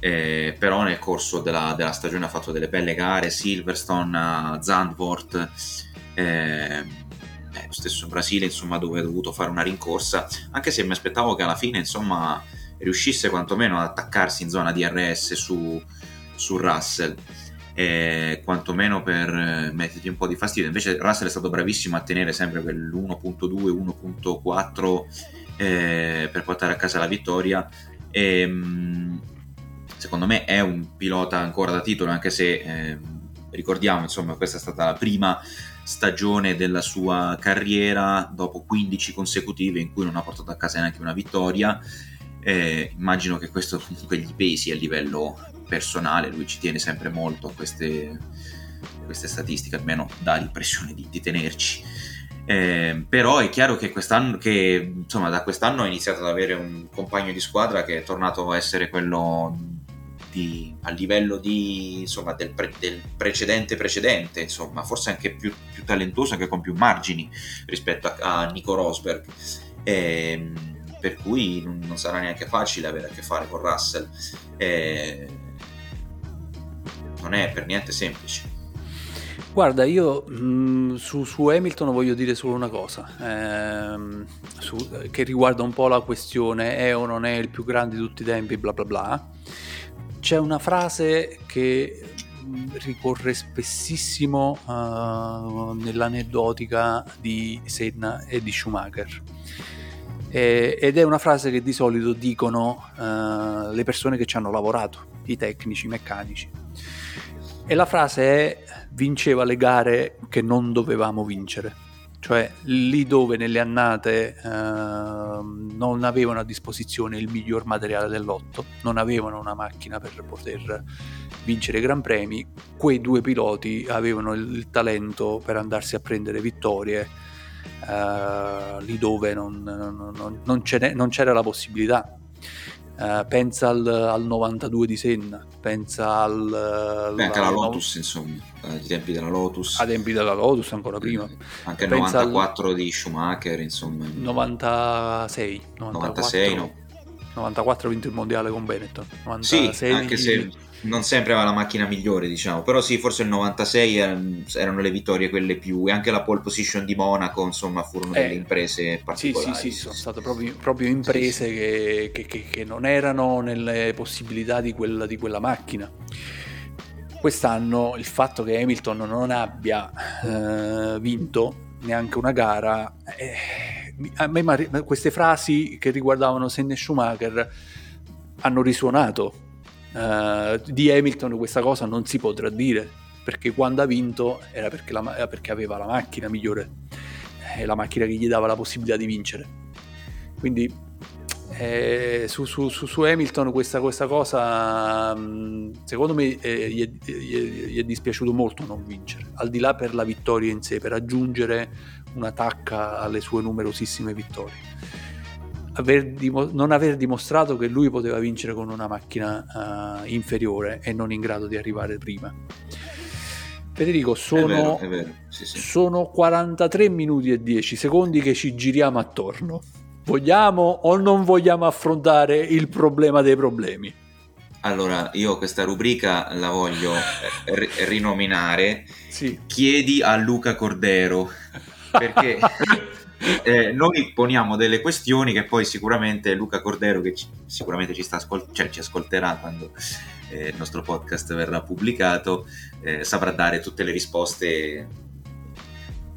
eh, però nel corso della, della, stagione ha fatto delle belle gare, Silverstone, Zandvoort. Eh, eh, lo stesso Brasile, insomma, dove ha dovuto fare una rincorsa, anche se mi aspettavo che alla fine, insomma, riuscisse quantomeno ad attaccarsi in zona DRS su, su Russell eh, quantomeno per eh, metterti un po' di fastidio. Invece Russell è stato bravissimo a tenere sempre quell'1.2, 1.4 eh, per portare a casa la vittoria. E, ehm, secondo me è un pilota ancora da titolo, anche se eh, ricordiamo, insomma, questa è stata la prima stagione della sua carriera dopo 15 consecutive in cui non ha portato a casa neanche una vittoria. Eh, immagino che questo comunque gli pesi a livello personale, lui ci tiene sempre molto a queste, queste statistiche, almeno dà l'impressione di, di tenerci. Eh, però è chiaro che, quest'anno, che insomma, da quest'anno ha iniziato ad avere un compagno di squadra che è tornato a essere quello di, a livello di, insomma, del, pre, del, precedente precedente, insomma, forse anche più, più, talentuoso, anche con più margini rispetto a, a Nico Rosberg. Eh, per cui non sarà neanche facile avere a che fare con Russell. Eh, non è per niente semplice. Guarda, io mh, mm, su, su, Hamilton voglio dire solo una cosa, ehm, su, che riguarda un po' la questione è o non è il più grande di tutti i tempi, bla bla bla. C'è una frase che mm, ricorre spessissimo uh, nell'aneddotica di Senna e di Schumacher. Eh, ed è una frase che di solito dicono uh, le persone che ci hanno lavorato, i tecnici, i meccanici e la frase è vinceva le gare che non dovevamo vincere. Cioè lì dove nelle annate eh, non avevano a disposizione il miglior materiale del lotto, non avevano una macchina per poter vincere i Gran Premi, quei due piloti avevano il, talento per andarsi a prendere vittorie eh, lì dove non, non, non, non c'era la possibilità Uh, pensa al, al, 92 di Senna, pensa al... Beh, anche alla Lotus, no... insomma, ai tempi della Lotus. Ai tempi della Lotus, ancora prima. Anche il 94 al... di Schumacher, insomma. 96. 94, 96, no. 94 ha vinto il mondiale con Benetton. 96 sì, anche se non sempre aveva la macchina migliore, diciamo, però sì, forse il 96 erano, erano, le vittorie quelle più, e anche la pole position di Monaco, insomma, furono eh, delle imprese particolari. Sì, sì, sì, sono state proprio, proprio imprese sì, che, che, che, che, non erano nelle possibilità di quella, di quella macchina. Quest'anno il fatto che Hamilton non abbia eh, vinto neanche una gara, eh, a me queste frasi che riguardavano Senna e Schumacher hanno risuonato uh, di Hamilton questa cosa non si potrà dire perché quando ha vinto era perché, la, era perché aveva la macchina migliore e la macchina che gli dava la possibilità di vincere. Quindi eh, su, su, su, su, Hamilton questa, questa cosa mm, secondo me eh, gli, è, gli, è, dispiaciuto molto non vincere. Al di là per la vittoria in sé per aggiungere una tacca alle sue numerosissime vittorie aver dim- non aver dimostrato che lui poteva vincere con una macchina uh, inferiore e non in grado di arrivare prima. Federico, sono, è vero, è vero. Sì, sì. sono 43 minuti e 10 secondi che ci giriamo attorno. Vogliamo o non vogliamo affrontare il problema dei problemi? Allora, io questa rubrica la voglio eh, r- rinominare. Sì. Chiedi a Luca Cordero. Perché eh, noi poniamo delle questioni che poi sicuramente Luca Cordero, che ci, sicuramente ci, ascol- cioè, ci ascolterà quando eh, il nostro podcast verrà pubblicato, eh, saprà dare tutte le risposte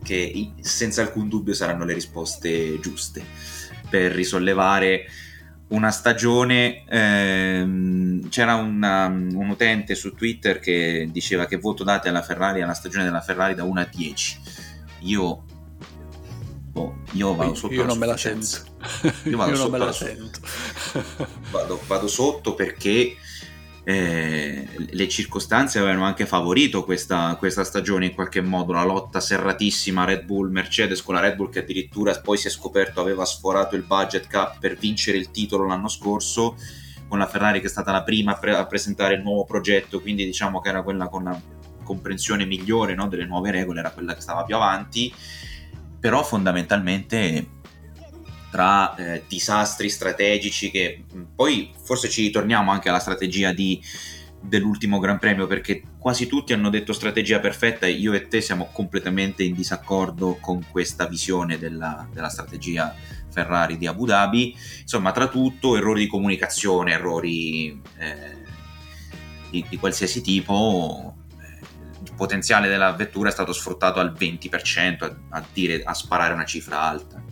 che senza alcun dubbio saranno le risposte giuste per risollevare una stagione. Ehm, c'era una, un utente su Twitter che diceva che voto date alla Ferrari alla stagione della Ferrari da 1 a 10 io boh, io vado sotto io non me la sento. Io, vado io non me la sento. vado, vado sotto perché eh, le circostanze avevano anche favorito questa, questa, stagione in qualche modo, la lotta serratissima Red Bull Mercedes con la Red Bull che addirittura poi si è scoperto aveva sforato il budget cap per vincere il titolo l'anno scorso, con la Ferrari che è stata la prima a, pre- a presentare il nuovo progetto, quindi diciamo che era quella con la comprensione migliore no, delle nuove regole, era quella che stava più avanti però fondamentalmente tra eh, disastri strategici che poi forse ci ritorniamo anche alla strategia di, dell'ultimo Gran Premio perché quasi tutti hanno detto strategia perfetta e io e te siamo completamente in disaccordo con questa visione della, della strategia Ferrari di Abu Dhabi, insomma tra tutto errori di comunicazione, errori eh, di, di, qualsiasi tipo, potenziale della vettura è stato sfruttato al 20%, a, a, dire, a sparare una cifra alta.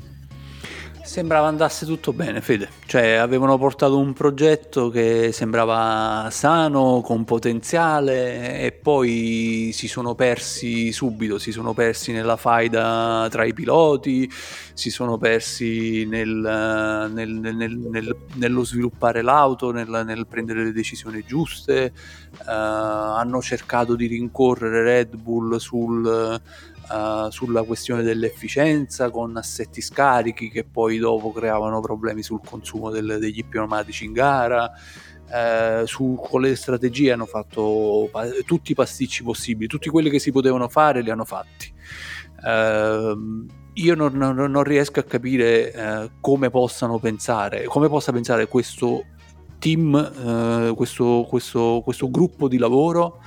Sembrava andasse tutto bene, Fede. Cioè, avevano portato un progetto che sembrava sano, con potenziale, e poi si sono persi subito, si sono persi nella faida tra i piloti, si sono persi nel, nel, nel, nello sviluppare l'auto, nel, prendere le decisioni giuste. Uh, hanno cercato di rincorrere Red Bull sul uh, sulla questione dell'efficienza con assetti scarichi che poi dopo creavano problemi sul consumo del, degli pneumatici in gara. Uh, su, con le strategie hanno fatto pa- tutti i pasticci possibili, tutti quelli che si potevano fare li hanno fatti. Uh, io non, non, non, riesco a capire uh, come possano pensare, come possa pensare questo team, questo, questo, questo gruppo di lavoro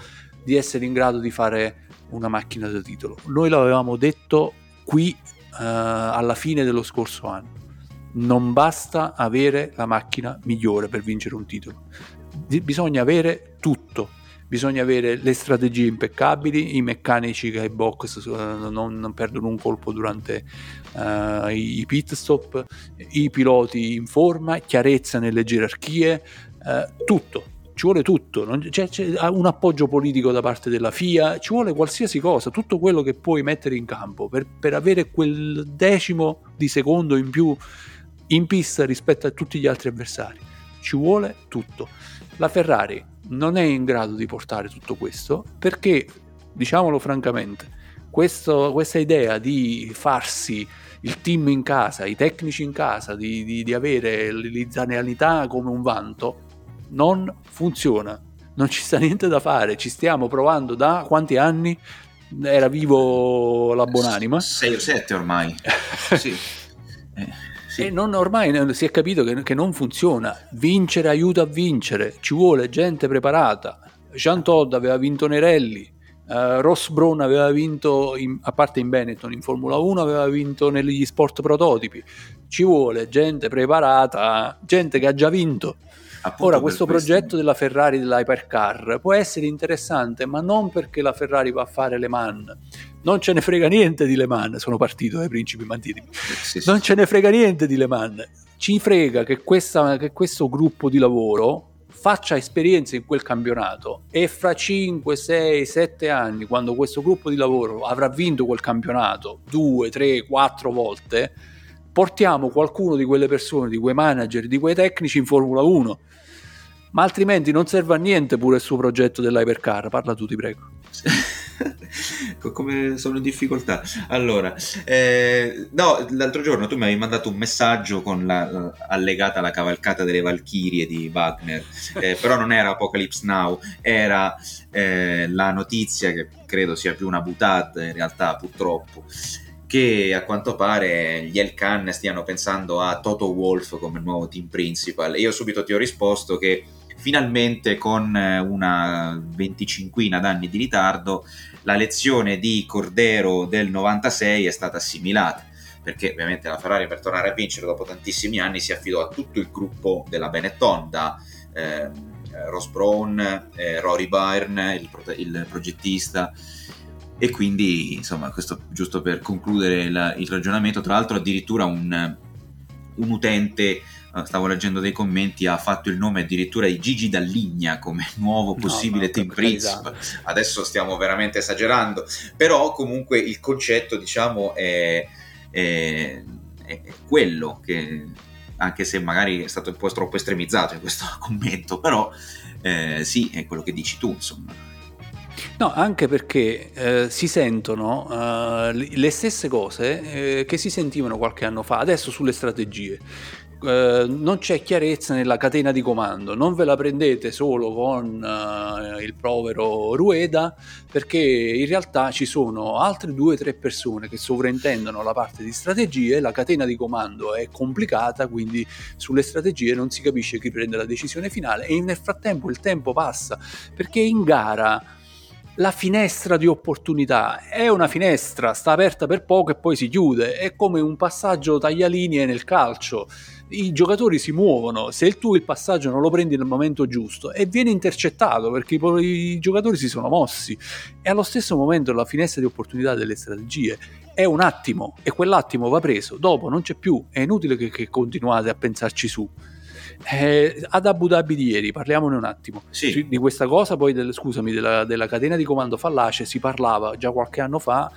di essere in grado di fare una macchina da titolo. Noi l'avevamo detto qui uh, alla fine dello scorso anno. Non basta avere la macchina migliore per vincere un titolo. D- bisogna avere tutto. Bisogna avere le strategie impeccabili, i meccanici che ai box uh, non, perdono un colpo durante uh, i pit stop, i piloti in forma, chiarezza nelle gerarchie, tutto ci vuole tutto, non, c'è, c'è, un appoggio politico da parte della FIA, ci vuole qualsiasi cosa, tutto quello che puoi mettere in campo per, per avere quel decimo di secondo in più in pista rispetto a tutti gli altri avversari. Ci vuole tutto. La Ferrari non è in grado di portare tutto questo perché, diciamolo francamente, questo, questa idea di farsi il team in casa, i tecnici in casa, di, di, di avere l'izanealità come un vanto, non funziona. Non ci sta niente da fare, ci stiamo provando da quanti anni? Era vivo la Buonanima? 6 o 7 ormai. sì. Eh, sì. E non, ormai si è capito che, che, non funziona. Vincere aiuta a vincere, ci vuole gente preparata. Jean Todd aveva vinto Nerelli, Uh, Ross Brown aveva vinto, in, a parte in Benetton, in Formula 1, aveva vinto negli sport prototipi. Ci vuole gente preparata, gente che ha già vinto. Appunto Ora, questo progetto della Ferrari dell'Hypercar può essere interessante, ma non perché la Ferrari va a fare Le Mans. Non ce ne frega niente di Le Mans, sono partito dai principi mantini. Sì, sì. Non ce ne frega niente di Le Mans. Ci frega che, questa, che questo gruppo di lavoro faccia esperienze in quel campionato e fra 5, 6, 7 anni, quando questo gruppo di lavoro avrà vinto quel campionato 2, 3, 4 volte, portiamo qualcuno di quelle persone, di quei manager, di quei tecnici in Formula 1 ma altrimenti non serve a niente pure il suo progetto dell'hypercar. Parla tu, ti prego. Come sono in difficoltà. Allora, eh, no, l'altro giorno tu mi avevi mandato un messaggio con la, allegata alla cavalcata delle Valchirie di Wagner, eh, però non era Apocalypse Now, era eh, la notizia che credo sia più una butata in realtà, purtroppo che a quanto pare gli Elkan stiano pensando a Toto Wolf come nuovo team principal. Io subito ti ho risposto che finalmente con eh, una venticinquina d'anni di ritardo la lezione di Cordero del 96 è stata assimilata perché ovviamente la Ferrari per tornare a vincere dopo tantissimi anni si affidò a tutto il gruppo della Benetton da eh, Ross Brown, eh, Rory Byrne, il, pro- il, progettista e quindi insomma questo giusto per concludere il, il ragionamento tra l'altro addirittura un, un utente eh, stavo leggendo dei commenti, ha fatto il nome addirittura di Gigi Dalligna come nuovo possibile no, team principal. Adesso stiamo veramente esagerando, però comunque il concetto diciamo è, è, è quello che anche se magari è stato un po' troppo estremizzato in questo commento, però eh, sì, è quello che dici tu, insomma. No, anche perché eh, si sentono uh, le stesse cose eh, che si sentivano qualche anno fa, adesso sulle strategie. Eh, non c'è chiarezza nella catena di comando, non ve la prendete solo con uh, il povero Rueda perché in realtà ci sono altre due o tre persone che sovrintendono la parte di strategie, la catena di comando è complicata, quindi sulle strategie non si capisce chi prende la decisione finale e nel frattempo il tempo passa perché in gara la finestra di opportunità. È una finestra, sta aperta per poco e poi si chiude, è come un passaggio taglialinee nel calcio. I giocatori si muovono, se tu il passaggio non lo prendi nel momento giusto e viene intercettato perché i, i giocatori si sono mossi. E allo stesso momento la finestra di opportunità delle strategie è un attimo e quell'attimo va preso, dopo non c'è più, è inutile che, che continuate a pensarci su. Eh, ad Abu Dhabi di ieri, parliamone un attimo sì. di questa cosa, poi del, scusami, della, della, catena di comando fallace si parlava già qualche anno fa.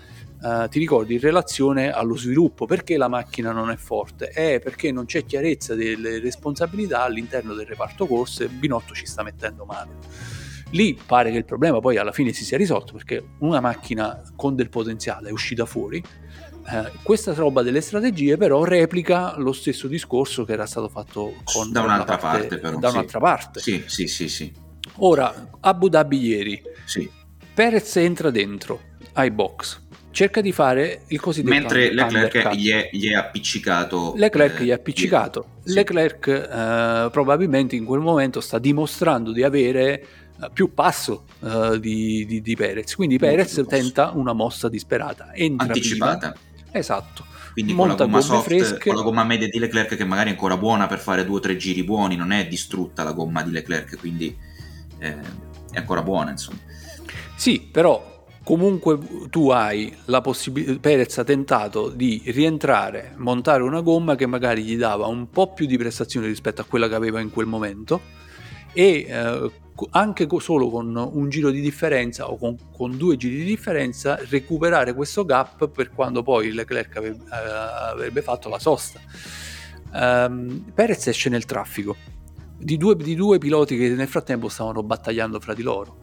Uh, ti ricordi in relazione allo sviluppo perché la macchina non è forte? È perché non c'è chiarezza delle responsabilità all'interno del reparto corse. Binotto ci sta mettendo mano. Lì pare che il problema poi alla fine si sia risolto perché una macchina con del potenziale è uscita fuori, eh, questa roba delle strategie però replica lo stesso discorso che era stato fatto con da un'altra parte, parte però, da un'altra sì. parte. Sì, sì, sì, sì. Ora, Abu Dhabi ieri. Sì. Perez entra dentro ai box. Cerca di fare il cosiddetto Mentre Leclerc gli è, gli è, appiccicato. Leclerc eh, gli è appiccicato. Sì. Leclerc eh, probabilmente in quel momento sta dimostrando di avere eh, più passo di, di, di, Perez. Quindi Perez tenta una mossa disperata. Entra Anticipata. Prima, Esatto. Quindi con la gomma soft, fresche. con la gomma media di Leclerc che magari è ancora buona per fare due o tre giri buoni, non è distrutta la gomma di Leclerc, quindi eh, è ancora buona insomma. Sì, però comunque tu hai la possibilità, Perez ha tentato di rientrare, montare una gomma che magari gli dava un po' più di prestazione rispetto a quella che aveva in quel momento e eh, anche solo con un giro di differenza o con, con, due giri di differenza recuperare questo gap per quando poi Leclerc avrebbe, eh, avrebbe fatto la sosta. Um, Perez esce nel traffico di due, di due piloti che nel frattempo stavano battagliando fra di loro.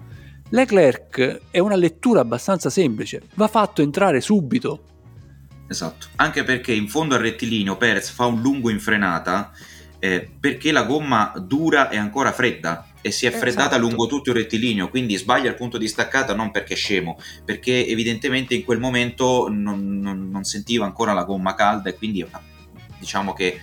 Leclerc è una lettura abbastanza semplice, va fatto entrare subito. Esatto, anche perché in fondo al rettilineo Perez fa un lungo in frenata eh, perché la gomma dura e ancora fredda e si è freddata esatto. lungo tutto il rettilineo, quindi sbaglia il punto di staccata non perché è scemo, perché evidentemente in quel momento non, non, non sentiva ancora la gomma calda e quindi diciamo che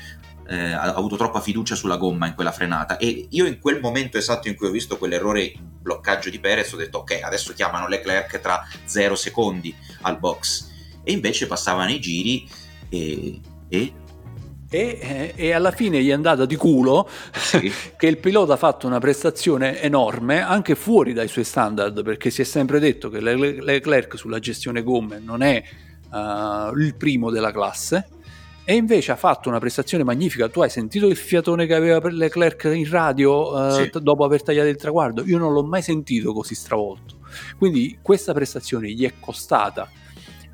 eh, ha avuto troppa fiducia sulla gomma in quella frenata e io in quel momento esatto in cui ho visto quell'errore bloccaggio di Perez ho detto ok adesso chiamano Leclerc tra 0 secondi al box e invece passavano i giri e, e e, eh, e, alla fine gli è andata di culo sì. che il pilota ha fatto una prestazione enorme anche fuori dai suoi standard perché si è sempre detto che Leclerc sulla gestione gomme non è uh, il primo della classe e invece ha fatto una prestazione magnifica tu hai sentito il fiatone che aveva per Leclerc in radio uh, sì. dopo aver tagliato il traguardo io non l'ho mai sentito così stravolto quindi questa prestazione gli è costata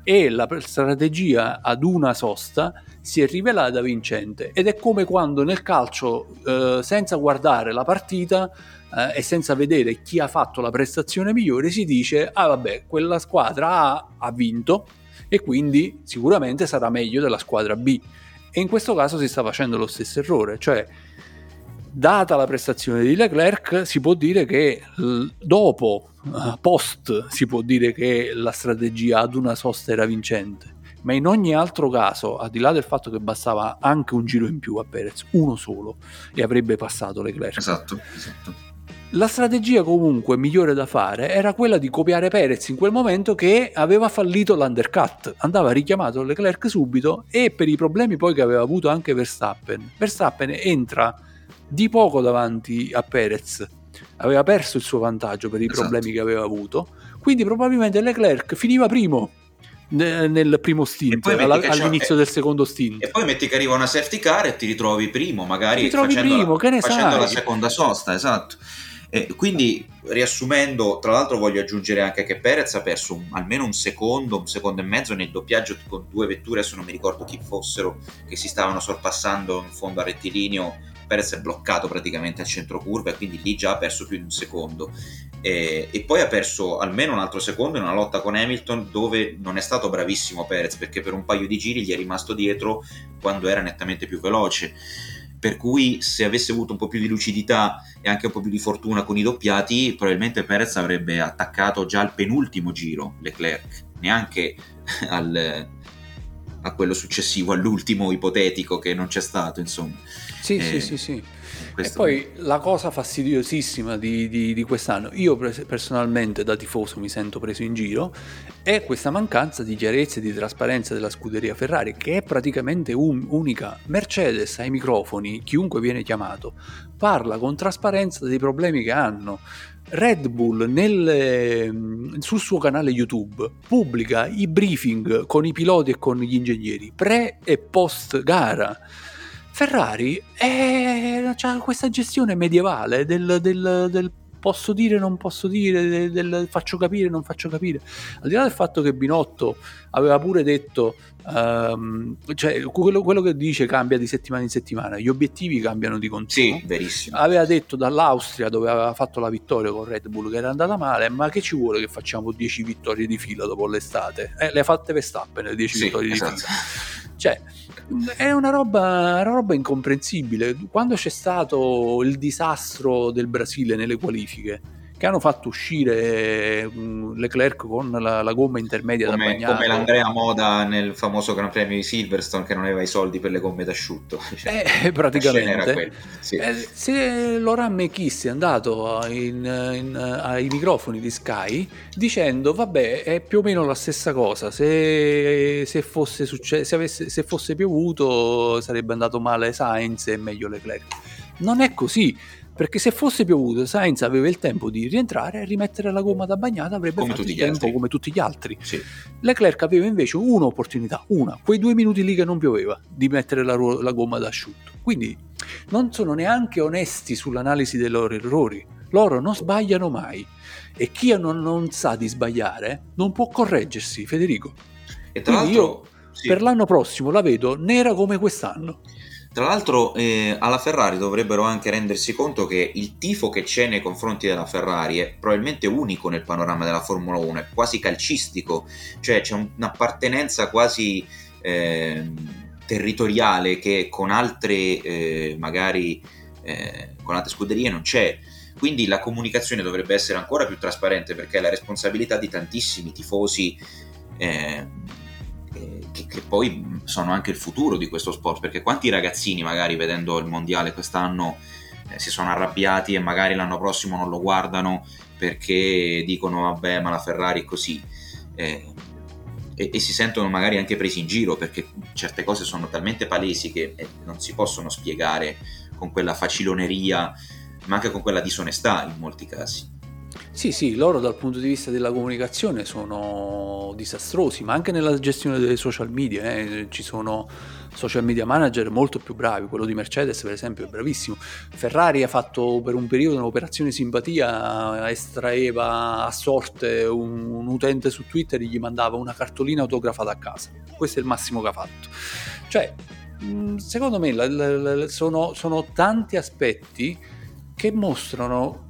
e la strategia ad una sosta si è rivelata vincente. Ed è come quando nel calcio eh, senza guardare la partita eh, e senza vedere chi ha fatto la prestazione migliore si dice ah vabbè quella squadra A ha vinto e quindi sicuramente sarà meglio della squadra B. E in questo caso si sta facendo lo stesso errore cioè data la prestazione di Leclerc, si può dire che dopo, eh, post, si può dire che la strategia ad una sosta era vincente. Ma in ogni altro caso, al di là del fatto che bastava anche un giro in più a Perez, uno solo, e avrebbe passato Leclerc. Esatto, esatto. La strategia comunque migliore da fare era quella di copiare Perez in quel momento che aveva fallito l'undercut. Andava richiamato Leclerc subito e per i problemi poi che aveva avuto anche Verstappen. Verstappen entra di poco davanti a Perez. Aveva perso il suo vantaggio per i esatto. problemi che aveva avuto, quindi probabilmente Leclerc finiva primo nel primo stint, alla, all'inizio del secondo stint. E poi metti che arriva una safety car e ti ritrovi primo, magari ti ritrovi primo, che ne facendo sai? la seconda sosta, esatto. E quindi, riassumendo, tra l'altro voglio aggiungere anche che Perez ha perso un, almeno un secondo, un secondo e mezzo nel doppiaggio con due vetture, adesso non mi ricordo chi fossero, che si stavano sorpassando in fondo al rettilineo Perez è bloccato praticamente al centro curva e quindi lì già ha perso più di un secondo e, e, poi ha perso almeno un altro secondo in una lotta con Hamilton dove non è stato bravissimo Perez perché per un paio di giri gli è rimasto dietro quando era nettamente più veloce per cui se avesse avuto un po' più di lucidità e anche un po' più di fortuna con i doppiati probabilmente Perez avrebbe attaccato già al penultimo giro Leclerc neanche al, a quello successivo, all'ultimo ipotetico che non c'è stato, insomma. Sì, eh, sì, sì, sì. E poi la cosa fastidiosissima di, di, di, quest'anno, io personalmente da tifoso mi sento preso in giro, è questa mancanza di chiarezza e di trasparenza della scuderia Ferrari, che è praticamente un, unica. Mercedes ai microfoni, chiunque viene chiamato, parla con trasparenza dei problemi che hanno. Red Bull nel, sul suo canale YouTube pubblica i briefing con i piloti e con gli ingegneri pre e post gara Ferrari è, ha questa gestione medievale del, del, del posso dire, non posso dire, del, del, faccio capire, non faccio capire. Al di là del fatto che Binotto aveva pure detto, um, cioè quello, quello, che dice cambia di settimana in settimana, gli obiettivi cambiano di continuo. Sì, verissimo. Aveva detto dall'Austria dove aveva fatto la vittoria con Red Bull che era andata male, ma che ci vuole che facciamo 10 vittorie di fila dopo l'estate? Eh, le ha fatte Verstappen le 10 sì, vittorie esatto. di fila. Cioè, è una roba, una roba incomprensibile. Quando c'è stato il disastro del Brasile nelle qualifiche, che hanno fatto uscire Leclerc con la, la gomma intermedia come, da bagnato. Come l'Andrea Moda nel famoso Gran Premio di Silverstone che non aveva i soldi per le gomme d'asciutto. Cioè, eh, praticamente. Sì. Eh, se Laurent Mechis è andato in, in, ai microfoni di Sky dicendo vabbè è più o meno la stessa cosa, se, se, fosse, succe- se, avesse, se fosse piovuto sarebbe andato male Sainz e meglio Leclerc. Non è così perché se fosse piovuto Sainz aveva il tempo di rientrare e rimettere la gomma da bagnata avrebbe come fatto il tempo altri. come tutti gli altri sì. Leclerc aveva invece un'opportunità una, quei due minuti lì che non pioveva di mettere la, la gomma da asciutto quindi non sono neanche onesti sull'analisi dei loro errori loro non sbagliano mai e chi non, non sa di sbagliare non può correggersi Federico e tra quindi l'altro io sì. per l'anno prossimo la vedo nera come quest'anno tra l'altro eh, alla Ferrari dovrebbero anche rendersi conto che il tifo che c'è nei confronti della Ferrari è probabilmente unico nel panorama della Formula 1, è quasi calcistico, cioè c'è un'appartenenza quasi eh, territoriale che con altre eh, magari eh, con altre scuderie non c'è. Quindi la comunicazione dovrebbe essere ancora più trasparente perché è la responsabilità di tantissimi tifosi eh, che, poi sono anche il futuro di questo sport, perché quanti ragazzini magari vedendo il mondiale quest'anno eh, si sono arrabbiati e magari l'anno prossimo non lo guardano perché dicono vabbè ma la Ferrari è così. Eh, e, e, si sentono magari anche presi in giro perché certe cose sono talmente palesi che eh, non si possono spiegare con quella faciloneria, ma anche con quella disonestà in molti casi. Sì, sì, loro dal punto di vista della comunicazione sono disastrosi, ma anche nella gestione dei social media eh, ci sono social media manager molto più bravi, quello di Mercedes per esempio è bravissimo. Ferrari ha fatto per un periodo un'operazione simpatia, estraeva a sorte un, un utente su Twitter e gli mandava una cartolina autografata a casa. Questo è il massimo che ha fatto. Cioè, mm, secondo me la, la, la, sono, sono tanti aspetti che mostrano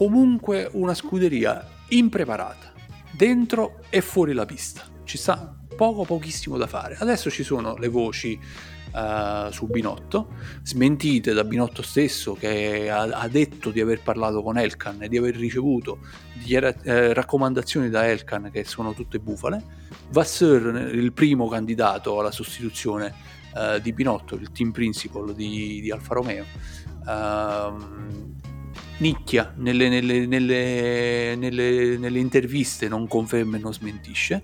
comunque una scuderia impreparata, dentro e fuori la pista. Ci sta poco, pochissimo da fare. Adesso ci sono le voci uh, su Binotto, smentite da Binotto stesso che ha, ha, detto di aver parlato con Elkan e di aver ricevuto dichiara- eh, raccomandazioni da Elkan che sono tutte bufale. Vasseur, il primo candidato alla sostituzione uh, di Binotto, il team principal di, di Alfa Romeo. Uh, nicchia nelle, nelle, nelle, nelle, interviste, non conferma e non smentisce,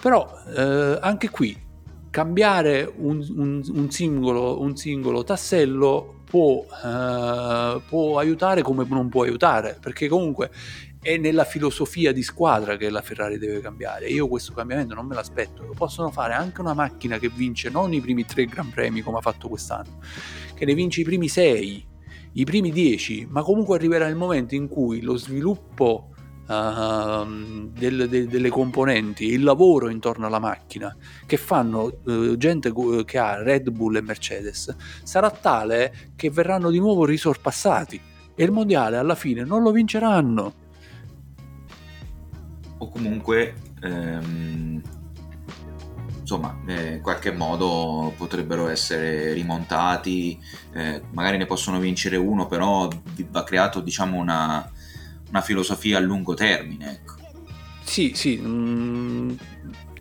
però eh, anche qui cambiare un, un, un, singolo, un singolo, tassello può, eh, può aiutare come non può aiutare, perché comunque è nella filosofia di squadra che la Ferrari deve cambiare. Io questo cambiamento non me l'aspetto. Lo possono fare anche una macchina che vince non i primi tre Gran Premi come ha fatto quest'anno, che ne vince i primi sei i primi dieci, ma comunque arriverà il momento in cui lo sviluppo uh, del, de, delle componenti, il lavoro intorno alla macchina che fanno uh, gente che ha Red Bull e Mercedes sarà tale che verranno di nuovo risorpassati e il mondiale alla fine non lo vinceranno. O comunque ehm, insomma, eh, in qualche modo potrebbero essere rimontati, eh, magari ne possono vincere uno, però va creato diciamo una, una filosofia a lungo termine. Ecco. Sì, sì, mh, mm,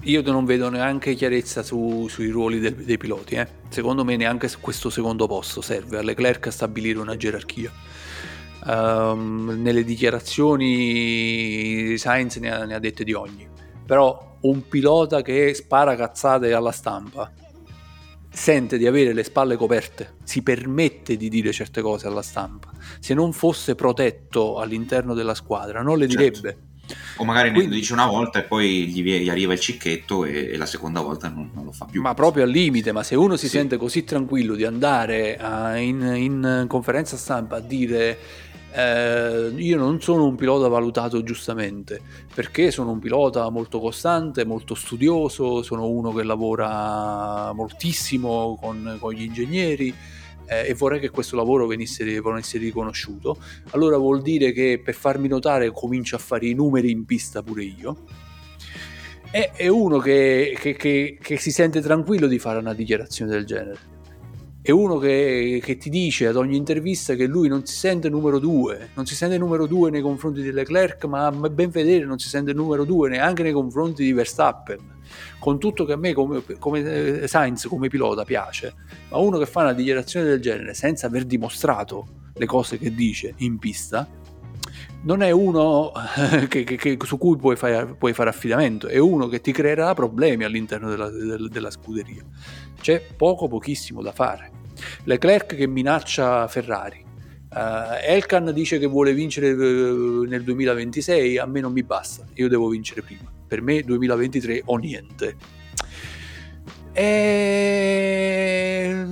io non vedo neanche chiarezza su, sui ruoli del, dei piloti. Eh. Secondo me neanche questo secondo posto serve a Leclerc a stabilire una gerarchia. Um, nelle dichiarazioni Sainz ne ha, ne ha dette di ogni. Però un pilota che spara cazzate alla stampa sente di avere le spalle coperte, si permette di dire certe cose alla stampa. Se non fosse protetto all'interno della squadra, non le certo. direbbe. O magari Quindi, ne dice una volta e poi gli, gli arriva il cicchetto e, e la seconda volta non, non, lo fa più. Ma proprio al limite, ma se uno si sì. sente così tranquillo di andare a, in, in conferenza stampa a dire eh, io non sono un pilota valutato giustamente perché sono un pilota molto costante, molto studioso, sono uno che lavora moltissimo con, con gli ingegneri eh, e vorrei che questo lavoro venisse, venisse, riconosciuto. Allora vuol dire che per farmi notare comincio a fare i numeri in pista pure io. E, è uno che, che, che, che si sente tranquillo di fare una dichiarazione del genere è uno che, che, ti dice ad ogni intervista che lui non si sente numero due, non si sente numero due nei confronti di Leclerc, ma ben vedere non si sente numero due neanche nei confronti di Verstappen. Con tutto che a me come, come eh, Sainz come pilota piace, ma uno che fa una dichiarazione del genere senza aver dimostrato le cose che dice in pista, non è uno che, che, che, su cui puoi fare, puoi fare, affidamento, è uno che ti creerà problemi all'interno della, della, della scuderia. C'è poco, pochissimo da fare. Leclerc che minaccia Ferrari. Uh, Elkan dice che vuole vincere uh, nel 2026, a me non mi basta, io devo vincere prima. Per me 2023 o niente. E...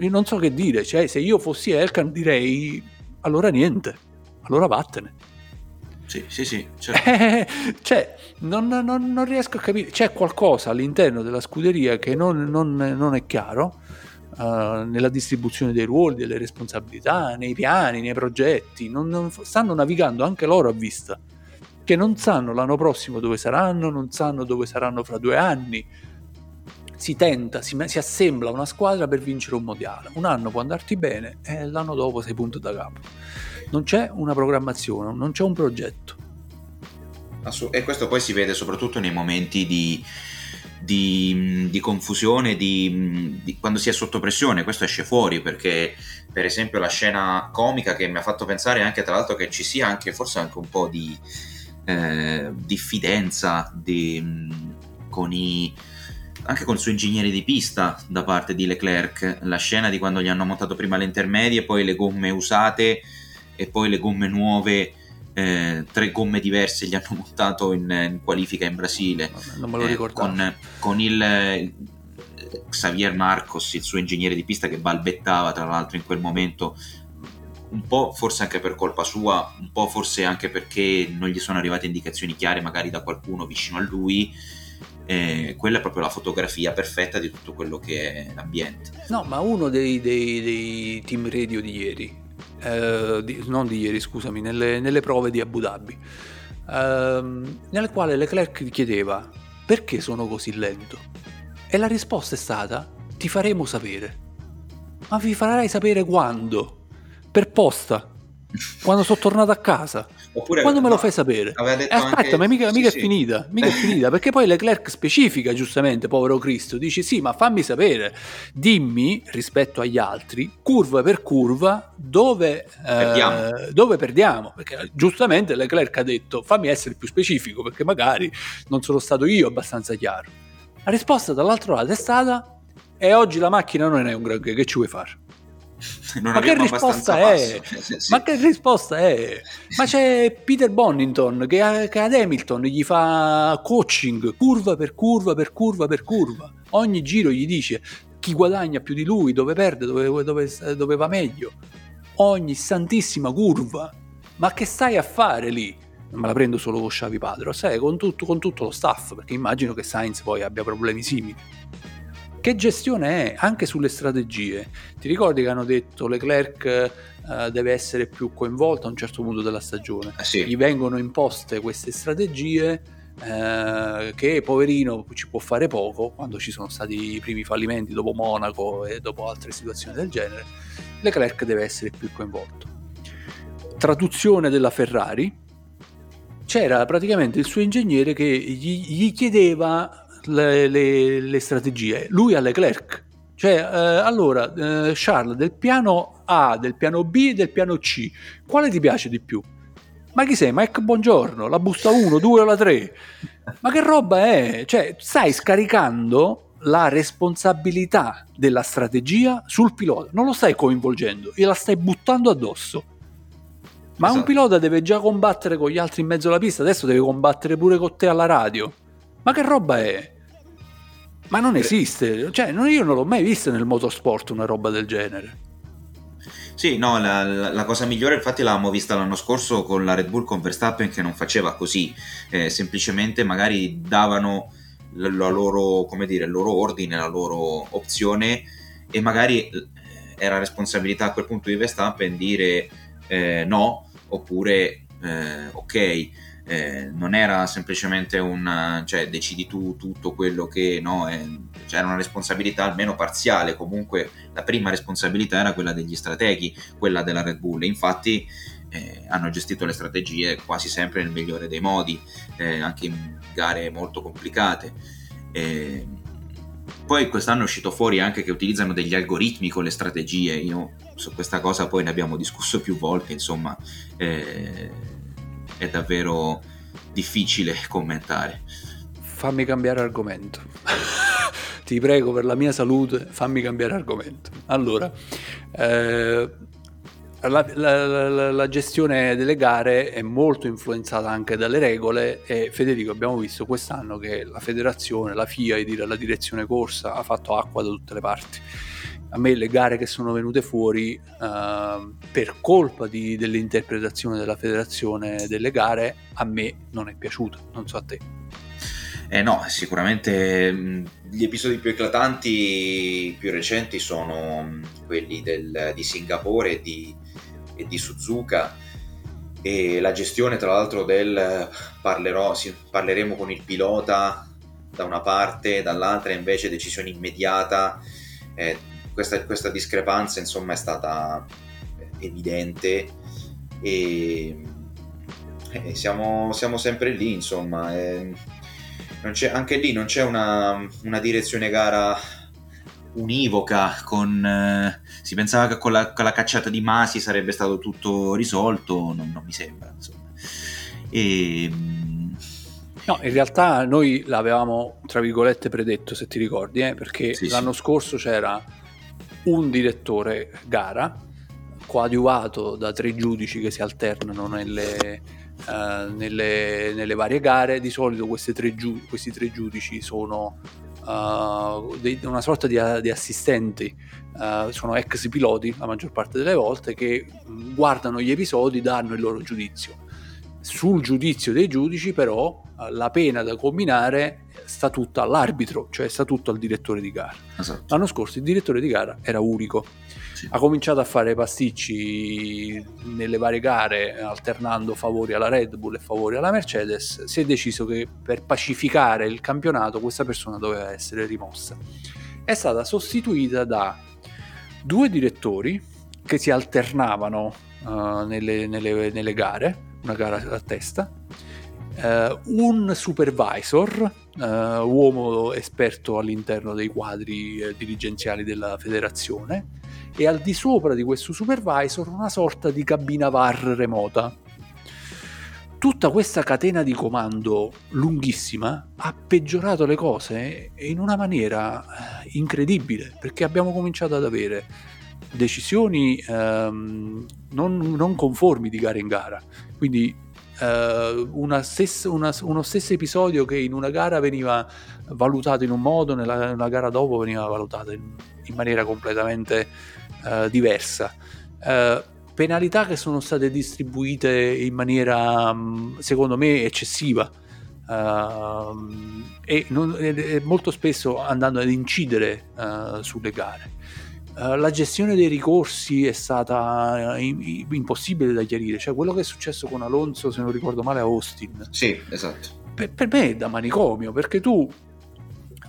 Io non so che dire, cioè se io fossi Elkan direi allora niente allora vattene. Sì, sì, sì. Certo. cioè, non, non, non, riesco a capire. C'è qualcosa all'interno della scuderia che non, non è chiaro uh, nella distribuzione dei ruoli, delle responsabilità, nei piani, nei progetti. stanno navigando anche loro a vista. Che non sanno l'anno prossimo dove saranno, non sanno dove saranno fra due anni. Si tenta, si, si assembla una squadra per vincere un mondiale. Un anno può andarti bene e l'anno dopo sei punto da capo non c'è una programmazione, non c'è un progetto. E questo poi si vede soprattutto nei momenti di, di, di confusione, di, di, quando si è sotto pressione, questo esce fuori perché per esempio la scena comica che mi ha fatto pensare anche tra l'altro che ci sia anche forse anche un po' di eh, diffidenza con i, anche con il suo ingegnere di pista da parte di Leclerc, la scena di quando gli hanno montato prima le intermedie, poi le gomme usate e poi le gomme nuove eh, tre gomme diverse gli hanno montato in, in qualifica in Brasile non me lo ricordo eh, con, con il, il Xavier Marcos il suo ingegnere di pista che balbettava tra l'altro in quel momento un po' forse anche per colpa sua, un po' forse anche perché non gli sono arrivate indicazioni chiare magari da qualcuno vicino a lui. Eh, quella è proprio la fotografia perfetta di tutto quello che è l'ambiente. No, ma uno dei, dei, dei team radio di ieri, eh, di, non di ieri scusami, nelle, nelle prove di Abu Dhabi, ehm, nelle quali Leclerc chiedeva perché sono così lento? E la risposta è stata ti faremo sapere. Ma vi farai sapere quando? Per posta, quando sono tornato a casa. Oppure, quando me lo fai sapere? Eh, aspetta, anche... ma mica, mica sì, è finita, mica è finita, perché poi Leclerc specifica giustamente, povero Cristo, dice sì, ma fammi sapere, dimmi rispetto agli altri, curva per curva, dove perdiamo, eh, dove perdiamo. perché giustamente Leclerc ha detto fammi essere più specifico, perché magari non sono stato io abbastanza chiaro. La risposta dall'altro lato è stata e oggi la macchina non è un granché, che ci vuoi fare? Non ma che risposta è? Sì, sì. Ma che risposta è? Ma c'è Peter Bonington che, ad Hamilton gli fa coaching curva per curva per curva per curva. Ogni giro gli dice chi guadagna più di lui, dove perde, dove, dove, dove va meglio. Ogni santissima curva. Ma che stai a fare lì? Non me la prendo solo con Xavi Padro, sai, con tutto, con tutto lo staff, perché immagino che Sainz poi abbia problemi simili. Che gestione è anche sulle strategie? Ti ricordi che hanno detto Leclerc eh, deve essere più coinvolto a un certo punto della stagione? Eh sì. Gli vengono imposte queste strategie eh, che poverino ci può fare poco quando ci sono stati i primi fallimenti dopo Monaco e dopo altre situazioni del genere. Leclerc deve essere più coinvolto. Traduzione della Ferrari. c'era praticamente il suo ingegnere che gli, gli chiedeva le, le, le, strategie, lui a Leclerc. Cioè, eh, allora, eh, Charles, del piano A, del piano B e del piano C, quale ti piace di più? Ma chi sei? Mike Buongiorno, la busta 1, 2 o la 3? Ma che roba è? Cioè, stai scaricando la responsabilità della strategia sul pilota, non lo stai coinvolgendo, gliela stai buttando addosso. Ma esatto. un pilota deve già combattere con gli altri in mezzo alla pista, adesso deve combattere pure con te alla radio. Ma che roba è? Ma non esiste, cioè io non l'ho mai vista nel motorsport una roba del genere. Sì, no, la, la, cosa migliore infatti l'avevamo vista l'anno scorso con la Red Bull con Verstappen che non faceva così, eh, semplicemente magari davano la, la loro, come dire, il loro ordine, la loro opzione e magari eh, era responsabilità a quel punto di Verstappen dire eh, no oppure eh, ok eh, non era semplicemente un cioè decidi tu tutto quello che no, è, c'era una responsabilità almeno parziale, comunque la prima responsabilità era quella degli strateghi, quella della Red Bull, infatti eh, hanno gestito le strategie quasi sempre nel migliore dei modi, eh, anche in gare molto complicate. Eh, poi quest'anno è uscito fuori anche che utilizzano degli algoritmi con le strategie, io su questa cosa poi ne abbiamo discusso più volte, insomma eh, è davvero difficile commentare. Fammi cambiare argomento. Ti prego per la mia salute, fammi cambiare argomento. Allora, eh, la, la, la, la, gestione delle gare è molto influenzata anche dalle regole e Federico abbiamo visto quest'anno che la federazione, la FIA e la direzione corsa ha fatto acqua da tutte le parti a me le gare che sono venute fuori uh, per colpa di, dell'interpretazione della federazione delle gare a me non è piaciuta, non so a te. Eh no, sicuramente gli episodi più eclatanti, più recenti sono quelli del, di Singapore e di, e di, Suzuka e la gestione tra l'altro del parlerò, parleremo con il pilota da una parte, dall'altra invece decisione immediata. Eh, questa, questa discrepanza insomma è stata evidente e, e siamo, siamo, sempre lì insomma e anche lì non c'è una, una direzione gara univoca con, eh, si pensava che con la, con la, cacciata di Masi sarebbe stato tutto risolto non, non mi sembra insomma e, No, in realtà noi l'avevamo, tra virgolette, predetto, se ti ricordi, eh? perché sì, l'anno sì. scorso c'era un direttore gara coadiuvato da tre giudici che si alternano nelle, uh, nelle, nelle varie gare. Di solito tre giu- questi tre giudici sono uh, dei, una sorta di, di assistenti, uh, sono ex piloti la maggior parte delle volte che guardano gli episodi, danno il loro giudizio. Sul giudizio dei giudici però la pena da combinare sta tutta all'arbitro, cioè sta tutto al direttore di gara. Esatto. L'anno scorso il direttore di gara era unico. Sì. Ha cominciato a fare pasticci nelle varie gare, alternando favori alla Red Bull e favori alla Mercedes. Si è deciso che per pacificare il campionato questa persona doveva essere rimossa. È stata sostituita da due direttori che si alternavano uh, nelle, nelle, nelle gare, una gara a testa, Uh, un supervisor, uh, uomo esperto all'interno dei quadri uh, dirigenziali della federazione, e al di sopra di questo supervisor una sorta di cabina VAR remota. Tutta questa catena di comando lunghissima ha peggiorato le cose in una maniera incredibile, perché abbiamo cominciato ad avere decisioni um, non, non conformi di gara in gara. Quindi uh, stessa, una, uno stesso episodio che in una gara veniva valutato in un modo, nella, nella gara dopo veniva valutato in, in maniera completamente uh, diversa. Uh, penalità che sono state distribuite in maniera, mm, secondo me, eccessiva. Uh, e, non, e, molto spesso andando ad incidere uh, sulle gare. Eh, la gestione dei ricorsi è stata uh, impossibile da chiarire, cioè quello che è successo con Alonso, se non ricordo male, a Austin. Sì, esatto. Per, per me è da manicomio, perché tu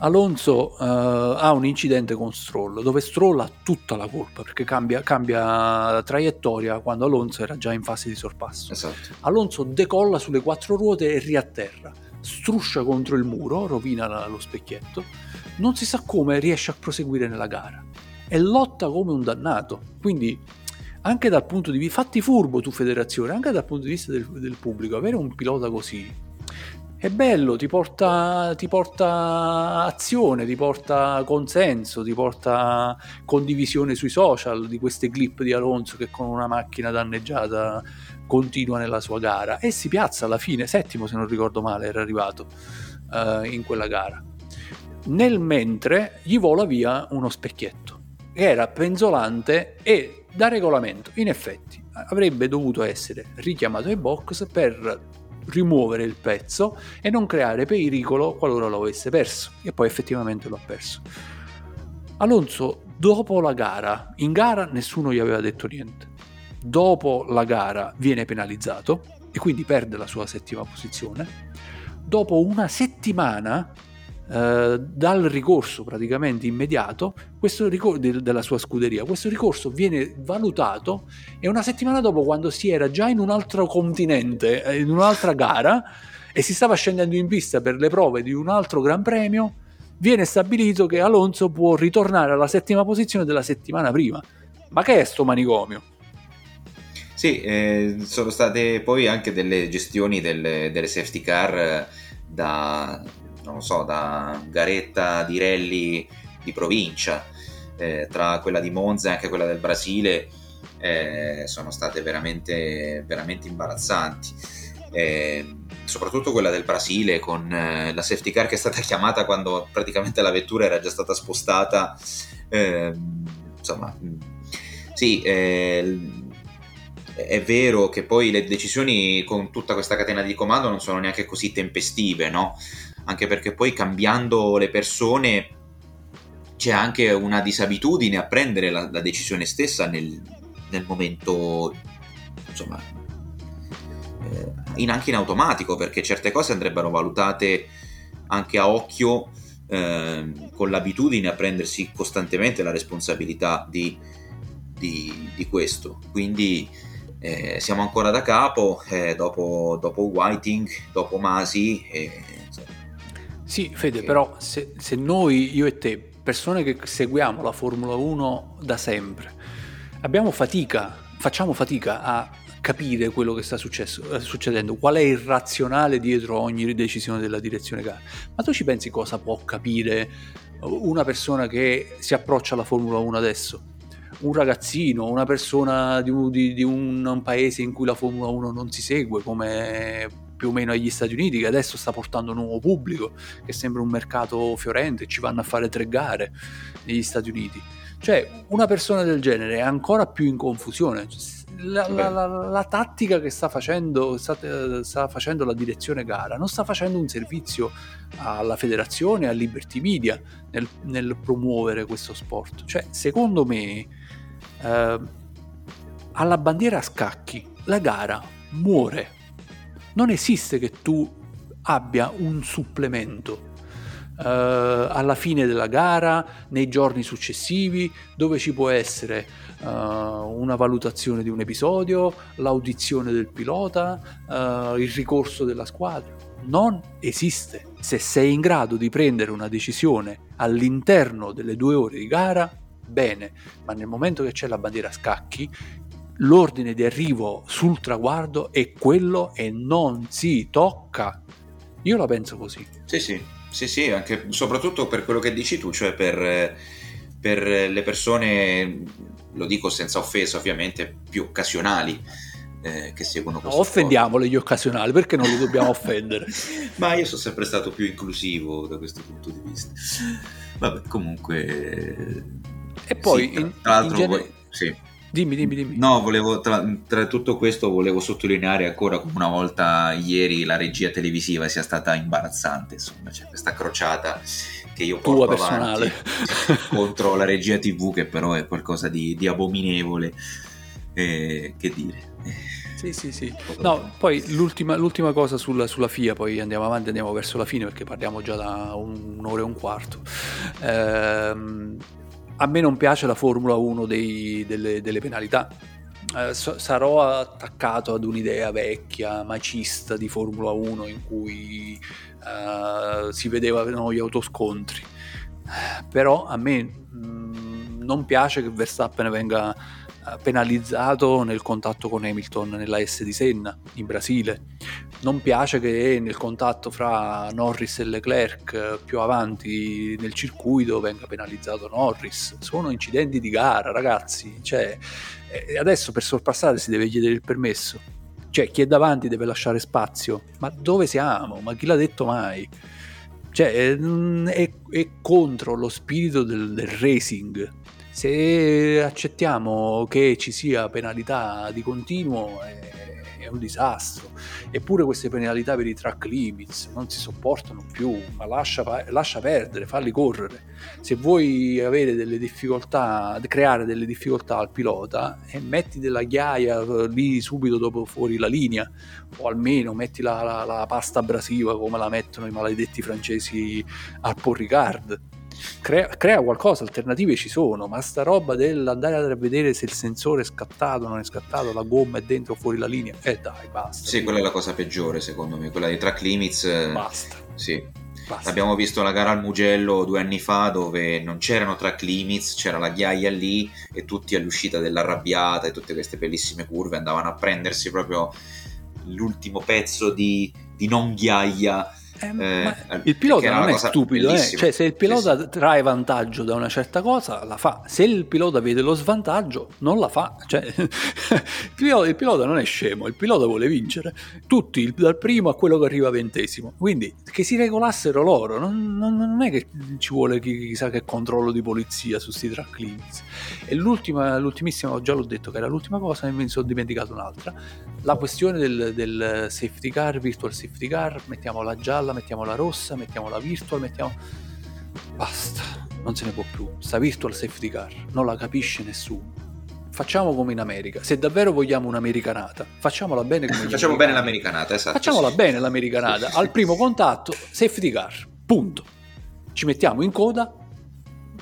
Alonso uh, ha un incidente con Stroll dove Stroll ha tutta la colpa perché cambia, cambia, traiettoria quando Alonso era già in fase di sorpasso. Esatto. Alonso decolla sulle quattro ruote e riatterra, struscia contro il muro, rovina lo specchietto, non si sa come riesce a proseguire nella gara e lotta come un dannato. Quindi anche dal punto di vista, fatti furbo tu federazione, anche dal punto di vista del, del pubblico, avere un pilota così è bello, ti porta, ti porta, azione, ti porta consenso, ti porta condivisione sui social di queste clip di Alonso che con una macchina danneggiata continua nella sua gara e si piazza alla fine, settimo se non ricordo male era arrivato uh, in quella gara. Nel mentre gli vola via uno specchietto che era penzolante e da regolamento in effetti avrebbe dovuto essere richiamato ai box per rimuovere il pezzo e non creare pericolo qualora lo avesse perso. E poi effettivamente lo ha perso. Alonso, dopo la gara, in gara nessuno gli aveva detto niente. Dopo la gara viene penalizzato e quindi perde la sua settima posizione. Dopo una settimana eh, dal ricorso praticamente immediato ricor- de- della sua scuderia. Questo ricorso viene valutato e una settimana dopo, quando si era già in un altro continente, eh, in un'altra gara, e si stava scendendo in pista per le prove di un altro Gran Premio, viene stabilito che Alonso può ritornare alla settima posizione della settimana prima. Ma che è sto manicomio? Sì, eh, sono state poi anche delle gestioni delle, delle safety car eh, da, non lo so, da garetta di rally di provincia, eh, tra quella di Monza e anche quella del Brasile, eh, sono state veramente, veramente imbarazzanti. Eh, soprattutto quella del Brasile con eh, la safety car che è stata chiamata quando praticamente la vettura era già stata spostata. Ehm, insomma, sì, eh, è vero che poi le decisioni con tutta questa catena di comando non sono neanche così tempestive, no? Anche perché poi cambiando le persone c'è anche una disabitudine a prendere la, la decisione stessa nel, nel momento, insomma, eh, in, anche in automatico, perché certe cose andrebbero valutate anche a occhio eh, con l'abitudine a prendersi costantemente la responsabilità di, di, di questo. Quindi eh, siamo ancora da capo, eh, dopo, dopo Whiting, dopo Masi. Sì, Fede, però se, se, noi, io e te, persone che seguiamo la Formula 1 da sempre, abbiamo fatica, facciamo fatica a capire quello che sta successo, eh, succedendo, qual è il razionale dietro ogni decisione della direzione gara. Ma tu ci pensi cosa può capire una persona che si approccia alla Formula 1 adesso? Un ragazzino, una persona di un, di, di un paese in cui la Formula 1 non si segue, come più o meno agli Stati Uniti, che adesso sta portando un nuovo pubblico, che sembra un mercato fiorente, ci vanno a fare tre gare negli Stati Uniti. Cioè, una persona del genere è ancora più in confusione. La, la, la, la tattica che sta facendo, sta, sta facendo, la direzione gara non sta facendo un servizio alla federazione, a Liberty Media nel, nel promuovere questo sport. Cioè, secondo me, eh, alla bandiera a scacchi la gara muore non esiste che tu abbia un supplemento uh, alla fine della gara, nei giorni successivi, dove ci può essere uh, una valutazione di un episodio, l'audizione del pilota, uh, il ricorso della squadra. Non esiste. Se sei in grado di prendere una decisione all'interno delle due ore di gara, bene, ma nel momento che c'è la bandiera a scacchi, l'ordine di arrivo sul traguardo è quello e non si tocca. Io la penso così. Sì, sì, sì, sì, anche soprattutto per quello che dici tu, cioè per, per le persone, lo dico senza offesa ovviamente, più occasionali. Eh, che seguono questo offendiamole gli occasionali perché non li dobbiamo offendere ma io sono sempre stato più inclusivo da questo punto di vista vabbè comunque e poi sì, tra, in, tra l'altro in genere... sì Dimmi, dimmi, dimmi. No, volevo, tra, tra, tutto questo volevo sottolineare ancora come una volta ieri la regia televisiva sia stata imbarazzante, insomma, c'è questa crociata che io porto Tua personale. contro la regia tv che però è qualcosa di, di abominevole, eh, che dire. Sì, sì, sì. No, poi l'ultima, l'ultima cosa sulla, sulla, FIA, poi andiamo avanti, andiamo verso la fine perché parliamo già da un, un'ora e un quarto. Ehm, a me non piace la Formula 1 dei, delle, delle penalità eh, sarò attaccato ad un'idea vecchia, macista di Formula 1 in cui uh, si vedevano gli autoscontri. Però a me mh, mm, non piace che Verstappen venga penalizzato nel contatto con Hamilton nella S di Senna in Brasile. Non piace che nel contatto fra Norris e Leclerc più avanti nel circuito venga penalizzato Norris. Sono incidenti di gara, ragazzi. Cioè, eh, adesso per sorpassare si deve chiedere il permesso. Cioè, chi è davanti deve lasciare spazio. Ma dove siamo? Ma chi l'ha detto mai? Cioè, è, è contro lo spirito del, del racing se accettiamo che ci sia penalità di continuo è, è, un disastro. Eppure queste penalità per i track limits non si sopportano più, ma lascia, lascia perdere, falli correre. Se vuoi avere delle difficoltà, creare delle difficoltà al pilota, e metti della ghiaia lì subito dopo fuori la linea, o almeno metti la, la, la pasta abrasiva come la mettono i maledetti francesi al Paul Ricard crea, crea, qualcosa, alternative ci sono, ma sta roba dell'andare a vedere se il sensore è scattato o non è scattato, la gomma è dentro o fuori la linea, eh dai, basta. Sì, quella è la cosa peggiore secondo me, quella dei track limits. Eh, basta. Sì. Basta. Abbiamo visto la gara al Mugello due anni fa dove non c'erano track limits, c'era la ghiaia lì e tutti all'uscita dell'arrabbiata e tutte queste bellissime curve andavano a prendersi proprio l'ultimo pezzo di, di non ghiaia eh, eh, il pilota non è stupido, eh? cioè, se il pilota sì, sì. trae vantaggio da una certa cosa, la fa. Se il pilota vede lo svantaggio, non la fa. Cioè, il, pilota, il, pilota, non è scemo, il pilota vuole vincere. Tutti, dal primo a quello che arriva ventesimo. Quindi che si regolassero loro, non, non, non è che ci vuole chissà che controllo di polizia su questi track limits. E l'ultima, l'ultimissima, già l'ho detto che era l'ultima cosa, e mi sono dimenticato un'altra. La questione del, del safety car, virtual safety car, mettiamo la gialla gialla, mettiamo la rossa, mettiamo la virtual, mettiamo... Basta, non se ne può più. Sta virtual safety car, non la capisce nessuno. Facciamo come in America. Se davvero vogliamo un'americanata, facciamola bene come Facciamo bene l'americanata, esatto. Facciamola sì. bene l'americanata. Al primo contatto, safety car, punto. Ci mettiamo in coda,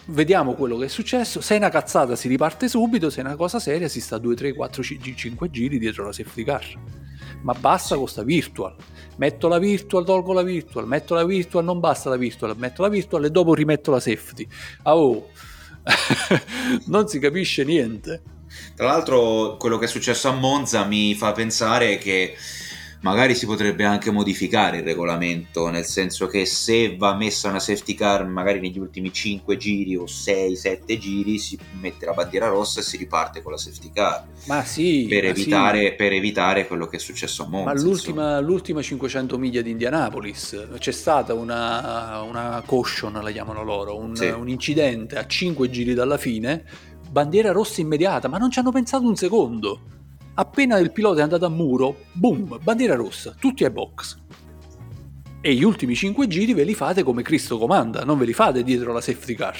vediamo quello che è successo. Se è una cazzata si riparte subito, se è una cosa seria si sta 2, 3, 4, 5 giri dietro la safety car. Ma basta con sta virtual metto la virtual, tolgo la virtual, metto la virtual, non basta la virtual, metto la virtual e dopo rimetto la safety. Ah, oh, non si capisce niente. Tra l'altro quello che è successo a Monza mi fa pensare che magari si potrebbe anche modificare il regolamento, nel senso che se va messa una safety car magari negli ultimi 5 giri o 6-7 giri si mette la bandiera rossa e si riparte con la safety car. Ma sì, per, ma evitare, sì. per evitare, quello che è successo a Monza. Ma l'ultima, l'ultima 500 miglia di Indianapolis c'è stata una, una caution, la chiamano loro, un, sì. un incidente a 5 giri dalla fine, bandiera rossa immediata, ma non ci hanno pensato un secondo Appena il pilota è andato a muro, boom, bandiera rossa, tutti ai box. E gli ultimi 5 giri ve li fate come Cristo comanda, non ve li fate dietro la safety car.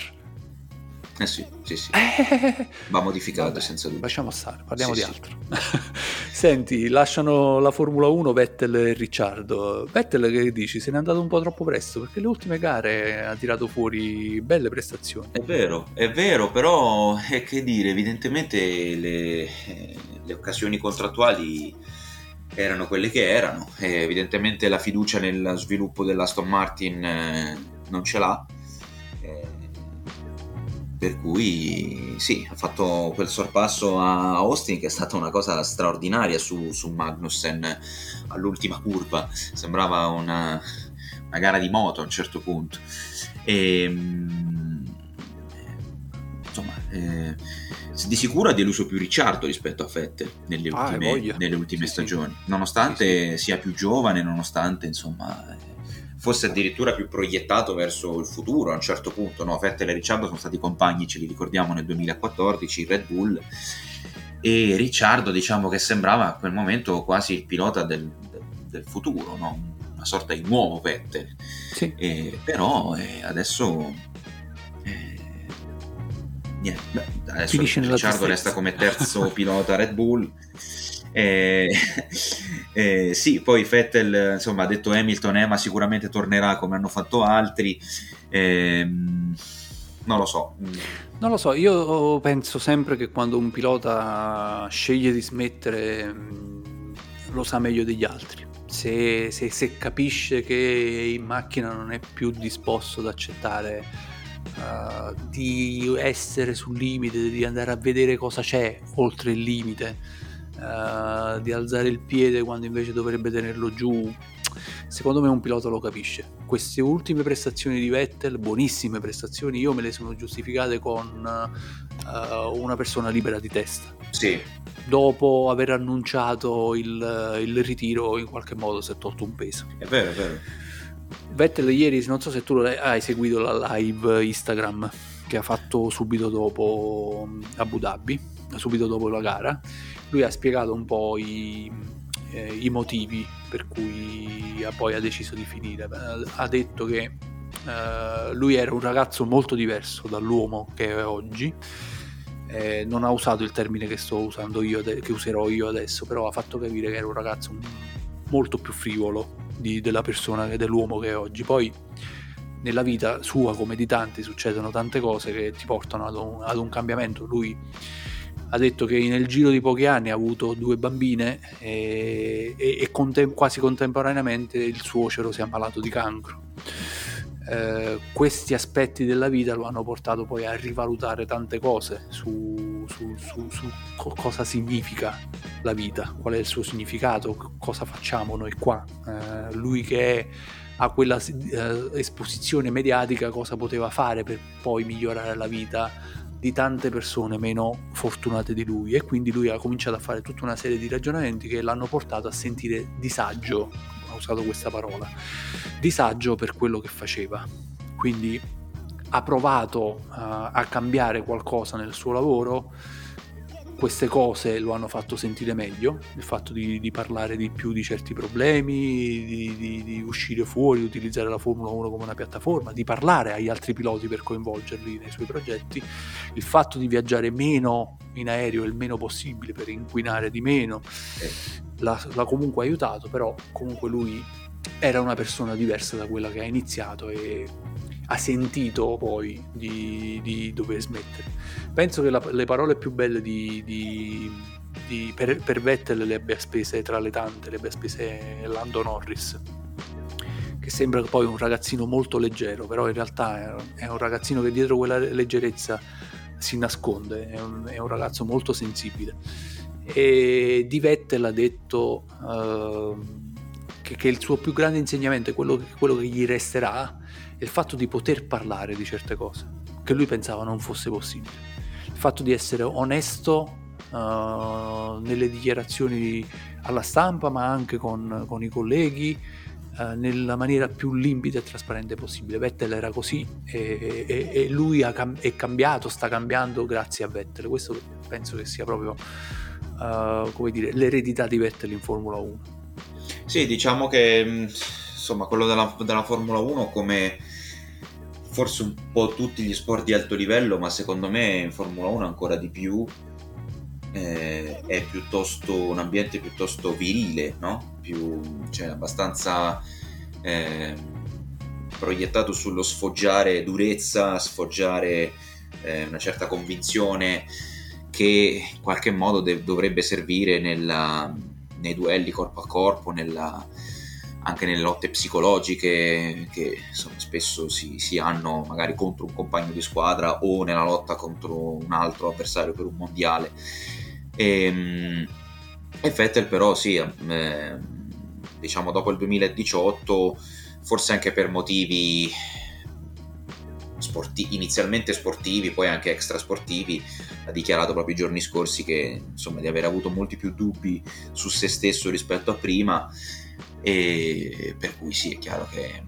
Eh sì, sì, sì. Eh, Va modificato vabbè, senza dubbio. Lasciamo stare, parliamo sì, di altro. Senti, lasciano la Formula 1 Vettel e Ricciardo. Vettel che dici? Se n'è andato un po' troppo presto perché le ultime gare ha tirato fuori belle prestazioni. È vero, è vero, però è eh, che dire, evidentemente le, le occasioni contrattuali erano quelle che erano. E evidentemente la fiducia nel sviluppo dell'Aston Martin eh, non ce l'ha per cui sì, ha fatto quel sorpasso a Austin che è stata una cosa straordinaria su, su Magnussen all'ultima curva, sembrava una, una, gara di moto a un certo punto. E, ehm, insomma, eh, di sicuro ha deluso più Ricciardo rispetto a Vettel nelle ah, ultime, nelle ultime sì, stagioni, sì. nonostante sì, sia più giovane, nonostante insomma fosse addirittura più proiettato verso il futuro a un certo punto. No? Vettel e Ricciardo sono stati compagni, ce li ricordiamo nel 2014, Red Bull, e Ricciardo diciamo che sembrava a quel momento quasi il pilota del, del, del futuro, no? una sorta di nuovo Vettel. Sì. E, però eh, adesso... Eh, niente, adesso Ricciardo resta come terzo pilota Red Bull Eh, eh, sì, poi Vettel insomma, ha detto Hamilton, eh, ma sicuramente tornerà come hanno fatto altri. Eh, non lo so. Non lo so, io penso sempre che quando un pilota sceglie di smettere mm, lo sa meglio degli altri. Se, se, se capisce che in macchina non è più disposto ad accettare uh, di essere sul limite, di andare a vedere cosa c'è oltre il limite, uh, di alzare il piede quando invece dovrebbe tenerlo giù, secondo me un pilota lo capisce. Queste ultime prestazioni di Vettel, buonissime prestazioni, io me le sono giustificate con uh, una persona libera di testa. Sì. Dopo aver annunciato il, il ritiro, in qualche modo si è tolto un peso. È vero, è vero. Vettel ieri, non so se tu hai seguito la live Instagram che ha fatto subito dopo Abu Dhabi, subito dopo la gara, lui ha spiegato un po' i, eh, i motivi per cui poi ha deciso di finire. Ha detto che eh, lui era un ragazzo molto diverso dall'uomo che è oggi. Eh, non ha usato il termine che sto usando io, che userò io adesso, però ha fatto capire che era un ragazzo molto più frivolo di, della persona, dell'uomo che è oggi. Poi nella vita sua, come di tanti, succedono tante cose che ti portano ad un, ad un cambiamento. Lui ha detto che nel giro di pochi anni ha avuto due bambine e, e, e contem- quasi contemporaneamente il suocero si è ammalato di cancro. Eh, questi aspetti della vita lo hanno portato poi a rivalutare tante cose su, su, su, su co- cosa significa la vita, qual è il suo significato, cosa facciamo noi qua. Eh, lui che è, ha quella eh, esposizione mediatica, cosa poteva fare per poi migliorare la vita di tante persone meno fortunate di lui e quindi lui ha cominciato a fare tutta una serie di ragionamenti che l'hanno portato a sentire disagio, ha usato questa parola, disagio per quello che faceva. Quindi ha provato uh, a cambiare qualcosa nel suo lavoro queste cose lo hanno fatto sentire meglio, il fatto di, di parlare di più di certi problemi, di, di, di, uscire fuori, utilizzare la Formula 1 come una piattaforma, di parlare agli altri piloti per coinvolgerli nei suoi progetti, il fatto di viaggiare meno in aereo il meno possibile per inquinare di meno, l'ha, l'ha comunque aiutato, però comunque lui era una persona diversa da quella che ha iniziato e ha sentito poi di, di dover smettere. Penso che la, le parole più belle di, di, di per, per, Vettel le abbia spese tra le tante, le abbia spese Lando Norris, che sembra poi un ragazzino molto leggero, però in realtà è, è un ragazzino che dietro quella leggerezza si nasconde, è un, è un ragazzo molto sensibile. E di Vettel ha detto uh, che, che, il suo più grande insegnamento è quello, quello che gli resterà il fatto di poter parlare di certe cose, che lui pensava non fosse possibile. Il fatto di essere onesto uh, nelle dichiarazioni alla stampa, ma anche con, con i colleghi, uh, nella maniera più limpida e trasparente possibile. Vettel era così e, e, e lui cam- è cambiato, sta cambiando grazie a Vettel. Questo penso che sia proprio uh, come dire, l'eredità di Vettel in Formula 1. Sì, diciamo che insomma quello della, della Formula 1 come forse un po' tutti gli sport di alto livello, ma secondo me in Formula 1 ancora di più eh, è piuttosto un ambiente piuttosto virile, no? Più, cioè, abbastanza eh, proiettato sullo sfoggiare durezza, sfoggiare eh, una certa convinzione che in qualche modo de- dovrebbe servire nella, nei duelli corpo a corpo, nella, anche nelle lotte psicologiche che insomma, spesso si, si, hanno magari contro un compagno di squadra o nella lotta contro un altro avversario per un mondiale. E, ehm, e Vettel però sì, eh, diciamo dopo il 2018, forse anche per motivi sporti- inizialmente sportivi, poi anche extrasportivi, ha dichiarato proprio i giorni scorsi che insomma di aver avuto molti più dubbi su se stesso rispetto a prima e per cui sì, è chiaro che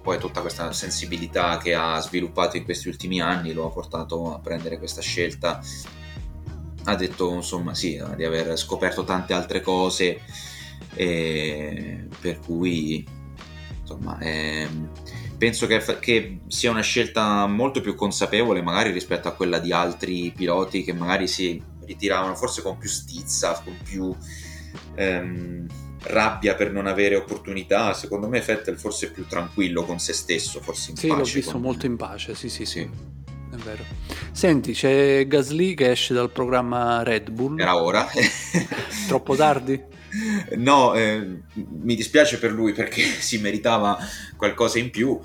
poi tutta questa sensibilità che ha sviluppato in questi ultimi anni lo ha portato a prendere questa scelta. Ha detto insomma sì, di aver scoperto tante altre cose, per cui insomma eh, penso che, che, sia una scelta molto più consapevole magari rispetto a quella di altri piloti che magari si ritiravano forse con più stizza, con più ehm, rabbia per non avere opportunità. Secondo me Vettel forse è più tranquillo con se stesso, forse in sì, pace. Sì, l'ho visto molto in pace, sì, sì, sì. È vero. Senti, c'è Gasly che esce dal programma Red Bull. Era ora. Troppo tardi? No, eh, mi dispiace per lui perché si meritava qualcosa in più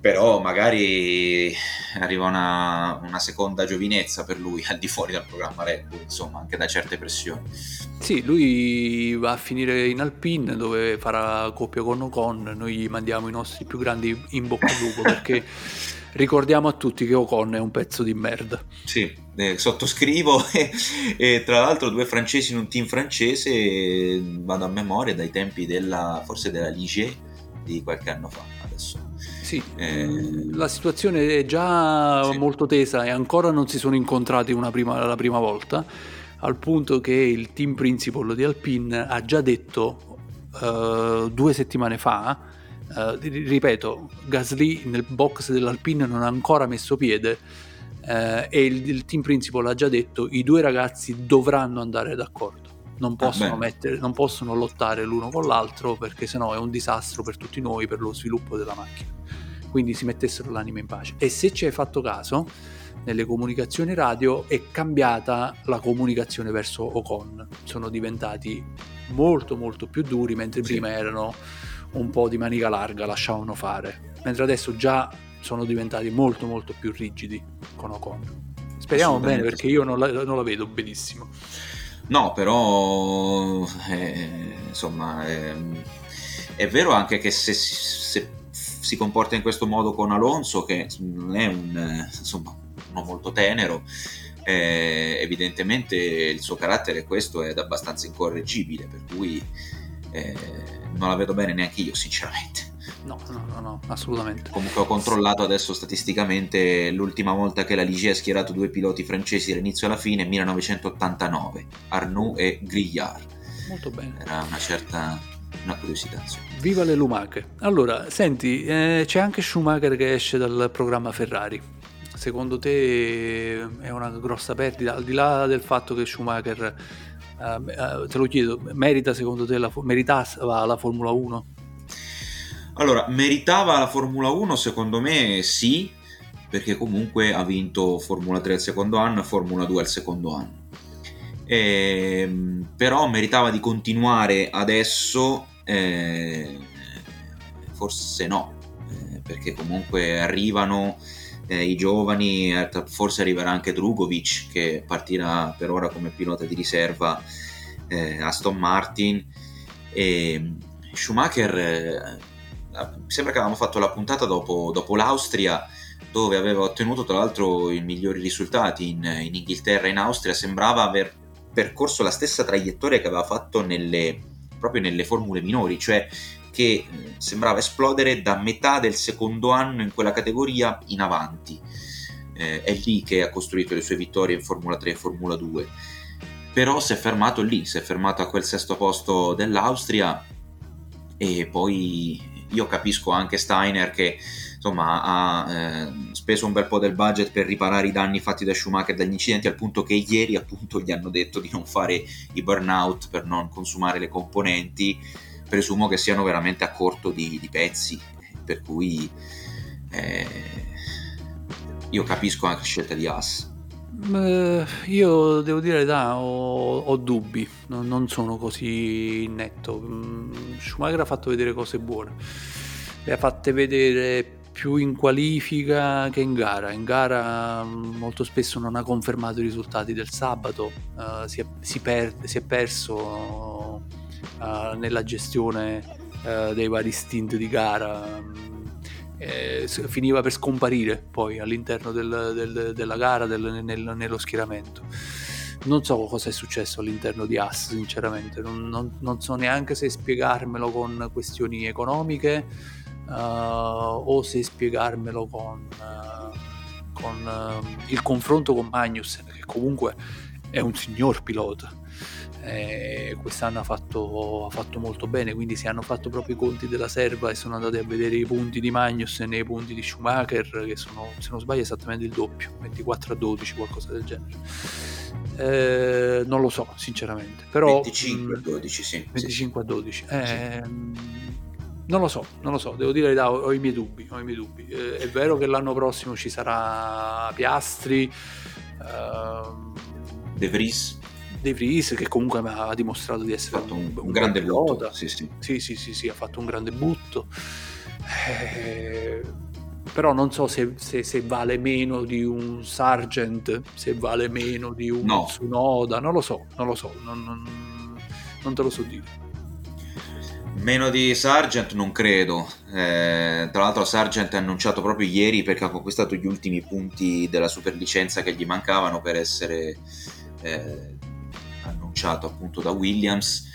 però magari arriva una, una, seconda giovinezza per lui al di fuori dal programma Red Bull, insomma, anche da certe pressioni. Sì, lui va a finire in Alpine dove farà coppia con Ocon, noi gli mandiamo i nostri più grandi in bocca al lupo perché ricordiamo a tutti che Ocon è un pezzo di merda. Sì, eh, sottoscrivo e, e, tra l'altro due francesi in un team francese, vado a memoria dai tempi della, forse della Ligier di qualche anno fa adesso sì, eh, la situazione è già sì. molto tesa e ancora non si sono incontrati prima, la prima volta, al punto che il team principal di Alpine ha già detto uh, due settimane fa, uh, ripeto, Gasly nel box dell'Alpine non ha ancora messo piede uh, e il, il team principal ha già detto i due ragazzi dovranno andare d'accordo. Non ah, possono, ah, mettere, non possono, lottare l'uno con l'altro perché sennò è un disastro per tutti noi per lo sviluppo della macchina quindi si mettessero l'anima in pace. E se ci hai fatto caso, nelle comunicazioni radio è cambiata la comunicazione verso Ocon, sono diventati molto molto più duri, mentre sì. prima erano un po' di manica larga, lasciavano fare, mentre adesso già sono diventati molto molto più rigidi con Ocon. Speriamo bene perché io non la, non la vedo benissimo. No, però eh, insomma eh, è vero anche che se, se si comporta in questo modo con Alonso, che non è un, insomma, uno molto tenero, eh, evidentemente il suo carattere questo è abbastanza incorreggibile, per cui eh, non la vedo bene neanche io, sinceramente. No, no, no, no, assolutamente. Comunque ho controllato adesso statisticamente l'ultima volta che la Ligia ha schierato due piloti francesi dall'inizio alla fine, 1989, Arnoux e Grillard. Molto bene. Era una certa una curiosità. Sì. Viva le lumache. Allora, senti, eh, c'è anche Schumacher che esce dal programma Ferrari. Secondo te è una grossa perdita, al di là del fatto che Schumacher, eh, eh te lo chiedo, merita secondo te la, meritava la Formula 1? Allora, meritava la Formula 1 secondo me sì, perché comunque ha vinto Formula 3 al secondo anno e Formula 2 al secondo anno eh, però meritava di continuare adesso, eh, forse no, eh, perché comunque arrivano eh, i giovani, eh, forse arriverà anche Drugovic che partirà per ora come pilota di riserva eh, Aston Martin. E Schumacher mi sembra che avevamo fatto la puntata dopo, dopo l'Austria dove aveva ottenuto tra l'altro i migliori risultati in, in Inghilterra e in Austria. Sembrava aver percorso la stessa traiettoria che aveva fatto nelle, proprio nelle formule minori, cioè che sembrava esplodere da metà del secondo anno in quella categoria in avanti. Eh, è lì che ha costruito le sue vittorie in Formula 3 e Formula 2. Però si è fermato lì, si è fermato a quel sesto posto dell'Austria e poi io capisco anche Steiner che insomma ha eh, speso un bel po' del budget per riparare i danni fatti da Schumacher dagli incidenti al punto che ieri appunto gli hanno detto di non fare i burnout per non consumare le componenti presumo che siano veramente a corto di, di pezzi per cui eh, io capisco anche la scelta di Haas Uh, io devo dire da ho, ho dubbi, non, non, sono così netto. Mm, Schumacher ha fatto vedere cose buone, le ha fatte vedere più in qualifica che in gara. In gara mm, molto spesso non ha confermato i risultati del sabato, uh, si, è, si, per, si, è, perso uh, nella gestione uh, dei vari stint di gara. Eh, finiva per scomparire poi all'interno del, del, della gara, del, nel, nello schieramento. Non so cosa è successo all'interno di As, sinceramente, non, non, non so neanche se spiegarmelo con questioni economiche uh, o se spiegarmelo con, uh, con uh, il confronto con Magnus, che comunque è un signor pilota. Eh, quest'anno ha fatto, ha fatto, molto bene, quindi si hanno fatto proprio i conti della serva e sono andati a vedere i punti di Magnus e nei punti di Schumacher, che sono, se non sbaglio, esattamente il doppio, 24 a 12, qualcosa del genere. Eh, non lo so, sinceramente. Però, 25 a 12, sì. 25 a 12. Eh, sì. Non lo so, non lo so, devo dire la ho, ho i miei dubbi. Ho i miei dubbi. Eh, è vero che l'anno prossimo ci sarà Piastri, uh, De Vries. De Vries che comunque ha dimostrato di essere fatto un, un, un grande butto. Sì sì. sì sì. sì, sì, ha fatto un grande butto. Eh, però non so se, se, se, vale meno di un Sargent, se vale meno di un no. Tsunoda, non lo so, non lo so, non, non, non te lo so dire. Meno di Sargent non credo. Eh, tra l'altro Sargent ha annunciato proprio ieri perché ha conquistato gli ultimi punti della superlicenza che gli mancavano per essere eh, annunciato appunto da Williams.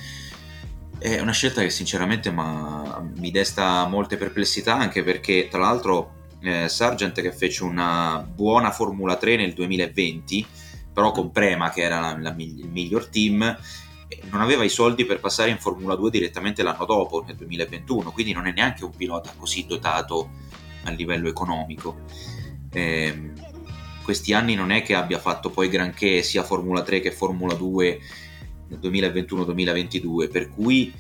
È una scelta che sinceramente mi desta molte perplessità anche perché tra l'altro eh, Sargent che fece una buona Formula 3 nel 2020 però con Prema che era la, la, il miglior team non aveva i soldi per passare in Formula 2 direttamente l'anno dopo, nel 2021, quindi non è neanche un pilota così dotato a livello economico. Eh, questi anni non è che abbia fatto poi granché sia Formula 3 che Formula 2 nel 2021-2022, per cui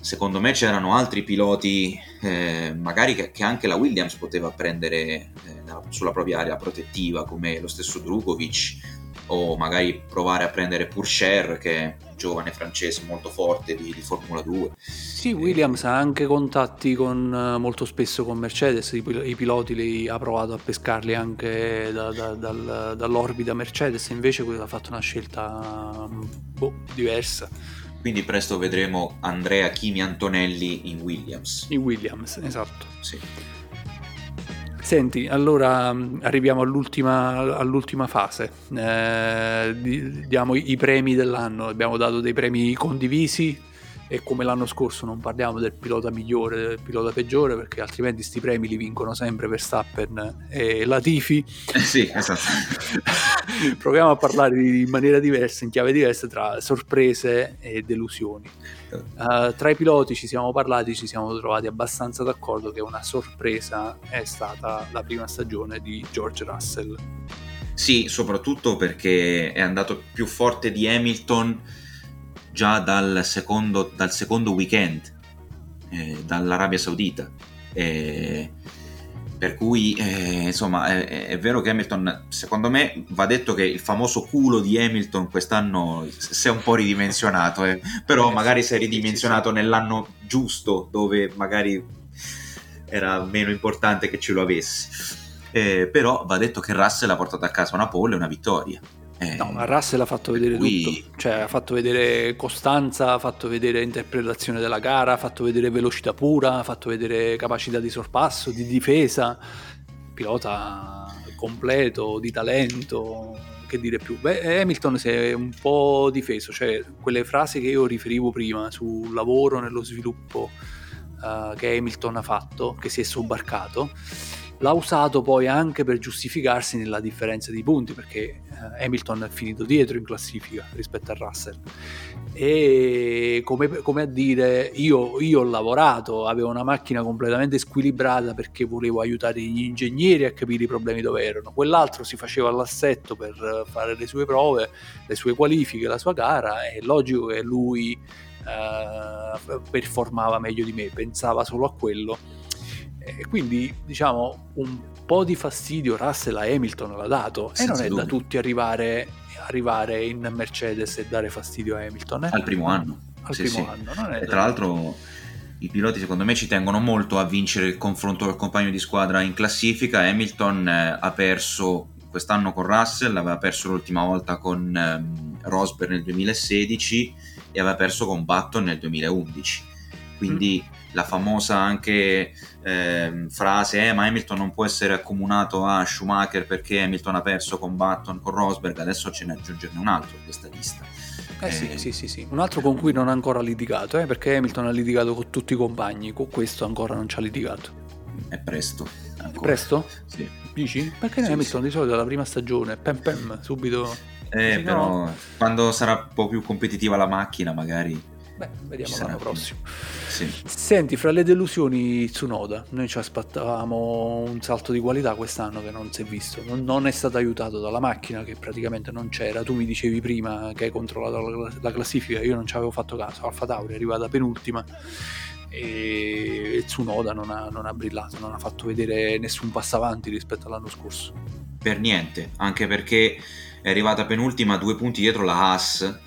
secondo me c'erano altri piloti, eh, magari che, che, anche la Williams poteva prendere eh, sulla propria area protettiva, come lo stesso Drugovic o magari provare a prendere Pourchaire che è un giovane francese molto forte di, di Formula 2 sì, Williams ha anche contatti con, molto spesso con Mercedes, i, i piloti li ha provato a pescarli anche da, da, dal, dall'orbita Mercedes, invece ha fatto una scelta boh, diversa. Quindi presto vedremo Andrea Chimi Antonelli in Williams. In Williams, esatto. Sì. Senti, allora mm, arriviamo all'ultima, all'ultima fase. Eh, diamo i, i premi dell'anno. Abbiamo dato dei premi condivisi e come l'anno scorso non parliamo del pilota migliore, del pilota peggiore, perché altrimenti questi premi li vincono sempre Verstappen e Latifi. Eh sì, esatto. Proviamo a parlare in maniera diversa, in chiave diversa, tra sorprese e delusioni. Uh, tra i piloti ci siamo parlati, ci siamo trovati abbastanza d'accordo che una sorpresa è stata la prima stagione di George Russell. Sì, soprattutto perché è andato più forte di Hamilton già dal secondo, dal secondo weekend eh, dall'Arabia Saudita. Eh, per cui, eh, insomma, è, è, vero che Hamilton, secondo me, va detto che il famoso culo di Hamilton quest'anno si è un po' ridimensionato, eh. però eh, magari si è ridimensionato nell'anno giusto, dove magari era meno importante che ce lo avessi. Eh, però va detto che Russell ha portato a casa una pole e una vittoria. Eh, no, ma Russell ha fatto vedere cui... tutto, cioè ha fatto vedere costanza, ha fatto vedere interpretazione della gara, ha fatto vedere velocità pura, ha fatto vedere capacità di sorpasso, di difesa, pilota completo, di talento, che dire più. Beh, Hamilton si è un po' difeso, cioè quelle frasi che io riferivo prima sul lavoro nello sviluppo uh, che Hamilton ha fatto, che si è sobbarcato l'ha usato poi anche per giustificarsi nella differenza di punti perché eh, Hamilton è finito dietro in classifica rispetto a Russell. E come, come a dire io, io, ho lavorato avevo una macchina completamente squilibrata perché volevo aiutare gli ingegneri a capire i problemi dove erano. Quell'altro si faceva l'assetto per fare le sue prove le sue qualifiche la sua gara è logico che lui eh, performava meglio di me pensava solo a quello e quindi diciamo un po' di fastidio Russell a Hamilton l'ha dato Senza e non è dubbio. da tutti arrivare, arrivare, in Mercedes e dare fastidio a Hamilton. Eh? Al primo anno. Al sì, primo sì. anno. e tra l'altro i piloti secondo me ci tengono molto a vincere il confronto col compagno di squadra in classifica. Hamilton eh, ha perso quest'anno con Russell, aveva perso l'ultima volta con ehm, Rosberg nel 2016 e aveva perso con Button nel 2011. Quindi mm la famosa anche eh, frase eh, ma Hamilton non può essere accomunato a Schumacher perché Hamilton ha perso con Button, con Rosberg, adesso ce ne aggiungerne un altro a questa lista. Eh, eh sì, sì, sì, sì, un altro con cui non ha ancora litigato, eh, perché Hamilton ha litigato con tutti i compagni, con questo ancora non ci ha litigato. è presto. È presto? Sì. Dici? Perché sì, messo sì. di solito alla prima stagione? Pem pem, subito. Eh, Sì, però no? quando sarà un po' più competitiva la macchina, magari. Beh, vediamo l'anno prossimo. Sì. Senti, fra le delusioni Tsunoda, noi ci aspettavamo un salto di qualità quest'anno che non si è visto, non, non è stato aiutato dalla macchina che praticamente non c'era, tu mi dicevi prima che hai controllato la, la classifica, io non ci avevo fatto caso, Alfa Tauri è arrivata penultima e Tsunoda non ha, non ha brillato, non ha fatto vedere nessun passo avanti rispetto all'anno scorso. Per niente, anche perché è arrivata penultima a due punti dietro la Haas,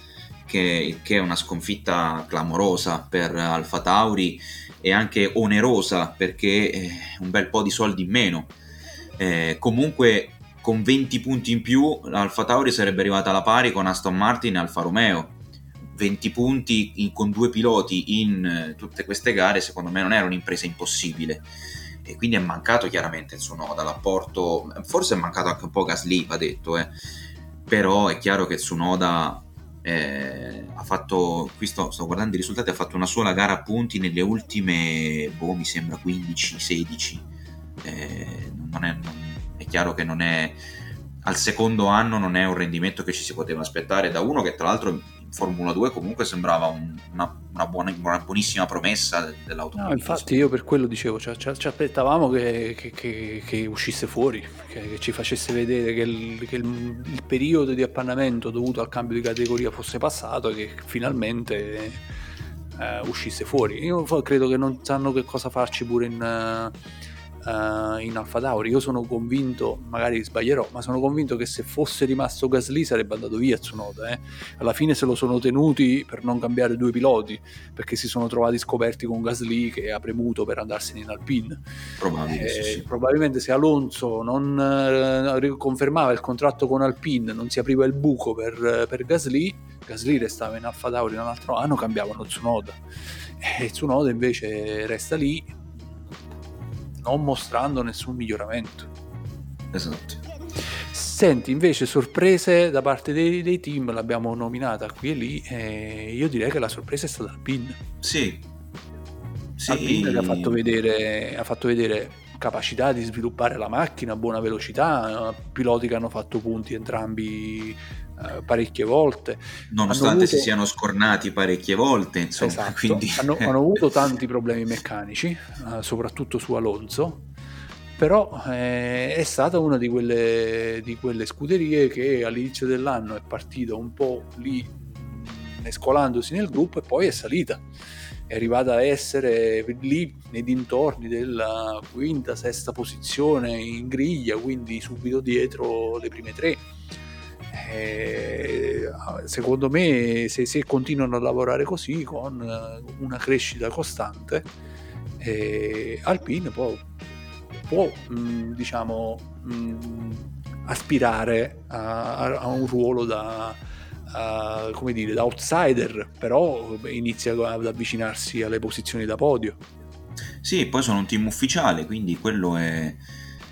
che, che è una sconfitta clamorosa per Alfa Tauri e anche onerosa perché è un bel po' di soldi in meno. Eh, comunque con 20 punti in più l'Alfa Tauri sarebbe arrivata alla pari con Aston Martin e Alfa Romeo. 20 punti in- con due piloti in eh, tutte queste gare secondo me non era un'impresa impossibile e quindi è mancato chiaramente il Tsunoda l'apporto forse è mancato anche un po' Gasly va detto eh. però è chiaro che Tsunoda eh, ha fatto qui sto, sto guardando i risultati ha fatto una sola gara a punti nelle ultime boh mi sembra 15-16 eh, non è, non- è chiaro che non è al secondo anno non è un rendimento che ci si poteva aspettare da uno che tra l'altro Formula 2 comunque sembrava un- una, una buona, una buonissima promessa de- No, dell'automobilismo. infatti io per quello dicevo, cioè, ci, ci aspettavamo che, che- che- che uscisse fuori, che, ci facesse vedere che, il, il- il periodo di appannamento dovuto al cambio di categoria fosse passato e che finalmente eh, uscisse fuori. Io credo che non sanno che cosa farci pure in, eh, eh, in Alfa Tauri. Io sono convinto, magari sbaglierò, ma sono convinto che se fosse rimasto Gasly sarebbe andato via Tsunoda. eh. Alla fine se lo sono tenuti per non cambiare due piloti perché si sono trovati scoperti con Gasly che ha premuto per andarsene in Alpine. probabile Eh, sì, sì. Probabilmente se Alonso non eh, confermava il contratto con Alpine, non si apriva il buco per, per Gasly, Gasly restava in Alfa Tauri un altro anno, cambiavano Tsunoda. E Tsunoda invece resta lì, non mostrando nessun miglioramento. esatto Senti, invece, sorprese da parte dei, dei team, l'abbiamo nominata qui e lì, e io direi che la sorpresa è stata Alpine. sì sì Alpine che ha fatto, vedere, ha fatto vedere capacità di sviluppare la macchina, buona velocità, eh, piloti che hanno fatto punti entrambi eh, parecchie volte. nonostante avuto- si siano scornati parecchie volte insomma Esatto, quindi hanno, hanno avuto tanti problemi meccanici, eh, soprattutto su Alonso, però eh, è stata una di quelle, di quelle scuderie che all'inizio dell'anno è partita un po' lì mescolandosi nel gruppo e poi è salita. È arrivata a essere lì nei dintorni della quinta, sesta posizione in griglia, quindi subito dietro le prime tre. Eh, secondo me se, se continuano a lavorare così con eh, una crescita costante eh, Alpine può, può mh, diciamo mh, aspirare a, a- a un ruolo da a- come dire da outsider però inizia ad avvicinarsi alle posizioni da podio. Sì, poi sono un team ufficiale, quindi quello è,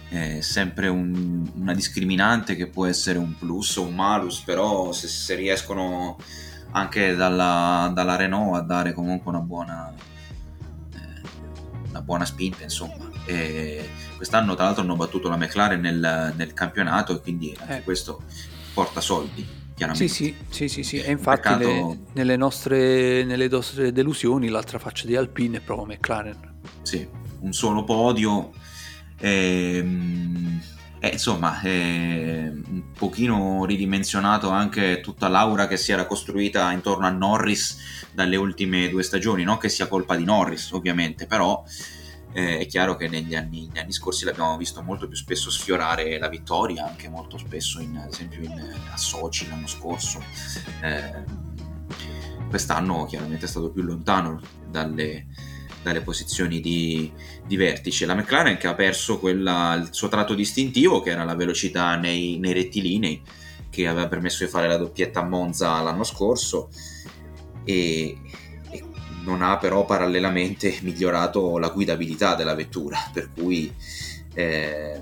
è sempre un- una discriminante che può essere un plus o un malus, però se, se riescono anche dalla, dalla Renault a dare comunque una buona, eh, una buona spinta, insomma. E quest'anno tra l'altro hanno battuto la McLaren nel, nel campionato e quindi anche Eh. questo porta soldi, chiaramente. Sì, sì, sì, sì, sì. E infatti Peccato- le- nelle, nostre, nelle nostre delusioni l'altra faccia di Alpine è proprio McLaren. sì, un solo podio. Ehm, eh, insomma, eh, un pochino ridimensionato anche tutta l'aura che si era costruita intorno a Norris dalle ultime due stagioni. Non che sia colpa di Norris, ovviamente, però eh, è chiaro che negli anni, negli anni scorsi l'abbiamo visto molto più spesso sfiorare la vittoria, anche molto spesso, in, ad esempio, in, a Sochi l'anno scorso. Eh, quest'anno chiaramente è stato più lontano dalle, dalle posizioni di, di vertice. La McLaren che ha perso quella- il suo tratto distintivo, che era la velocità nei, nei rettilinei, che aveva permesso di fare la doppietta a Monza l'anno scorso, e, e non ha però parallelamente migliorato la guidabilità della vettura, per cui eh,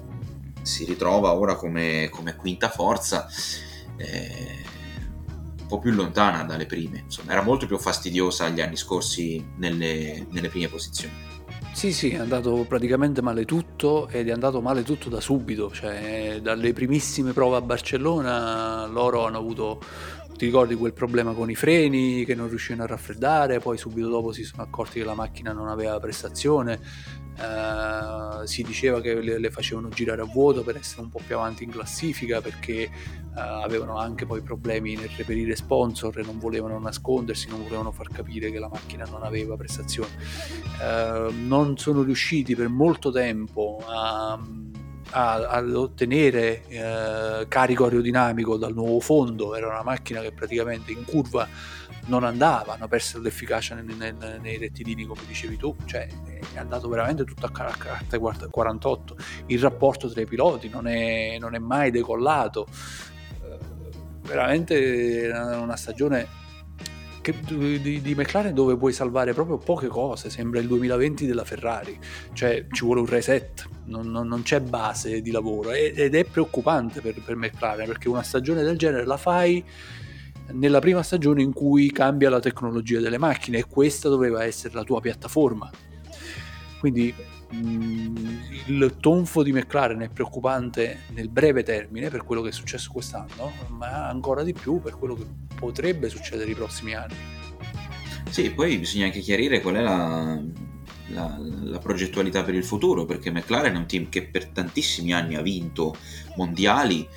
si ritrova ora come, come quinta forza. eh, un po' più lontana dalle prime, insomma, era molto più fastidiosa gli anni scorsi nelle, nelle prime posizioni. Sì, sì, è andato praticamente male tutto ed è andato male tutto da subito, cioè dalle primissime prove a Barcellona loro hanno avuto ti ricordi quel problema con i freni che non riuscivano a raffreddare, poi subito dopo si sono accorti che la macchina non aveva prestazione, eh, si diceva che le, le, facevano girare a vuoto per essere un po' più avanti in classifica perché eh, avevano anche poi problemi nel reperire sponsor e non volevano nascondersi, non volevano far capire che la macchina non aveva prestazione. Eh, non sono riusciti per molto tempo a ad ottenere eh, carico aerodinamico dal nuovo fondo, era una macchina che praticamente in curva non andava, hanno perso l'efficacia nei, nei, nei rettilini come dicevi tu, cioè è andato veramente tutto a carte 48, il rapporto tra i piloti non è, non è mai decollato, eh, veramente una stagione che, di, di, McLaren dove puoi salvare proprio poche cose, sembra il 2020 della Ferrari, cioè ci vuole un reset, non, non, non c'è base di lavoro ed è preoccupante per, per McLaren perché una stagione del genere la fai nella prima stagione in cui cambia la tecnologia delle macchine e questa doveva essere la tua piattaforma. Quindi il tonfo di McLaren è preoccupante nel breve termine per quello che è successo quest'anno, ma ancora di più per quello che potrebbe succedere i prossimi anni. Sì, poi bisogna anche chiarire qual è la, la, la, progettualità per il futuro, perché McLaren è un team che per tantissimi anni ha vinto mondiali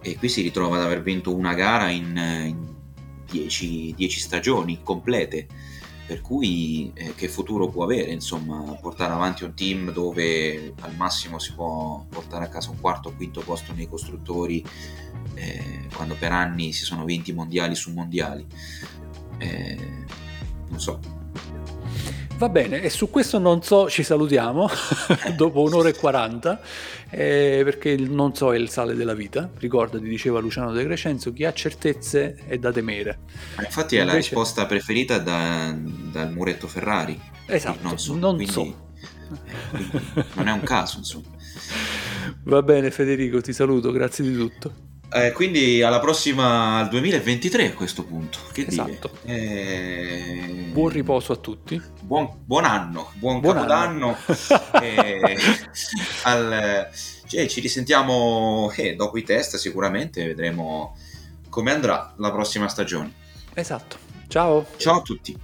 e qui si ritrova ad aver vinto una gara in 10 stagioni complete per cui eh, che futuro può avere insomma portare avanti un team dove al massimo si può portare a casa un quarto o quinto posto nei costruttori eh, quando per anni si sono vinti mondiali su mondiali. Eh, non so Va bene, e su questo non so, ci salutiamo dopo un'ora e quaranta, eh, perché il non so è il sale della vita. Ricordati, diceva Luciano De Crescenzo, chi ha certezze è da temere. Infatti è Invece... la risposta preferita da, dal muretto Ferrari. Esatto, non so. Non, quindi, so. Eh, non è un caso, insomma. Va bene Federico, ti saluto, grazie di tutto. Eh, quindi alla prossima al 2023 a questo punto. Che esatto. Eh... Buon riposo a tutti. Buon, buon anno, buon, buon capodanno. eh, al, cioè, ci risentiamo eh, dopo i test sicuramente, vedremo come andrà la prossima stagione. Esatto. Ciao. Ciao a tutti.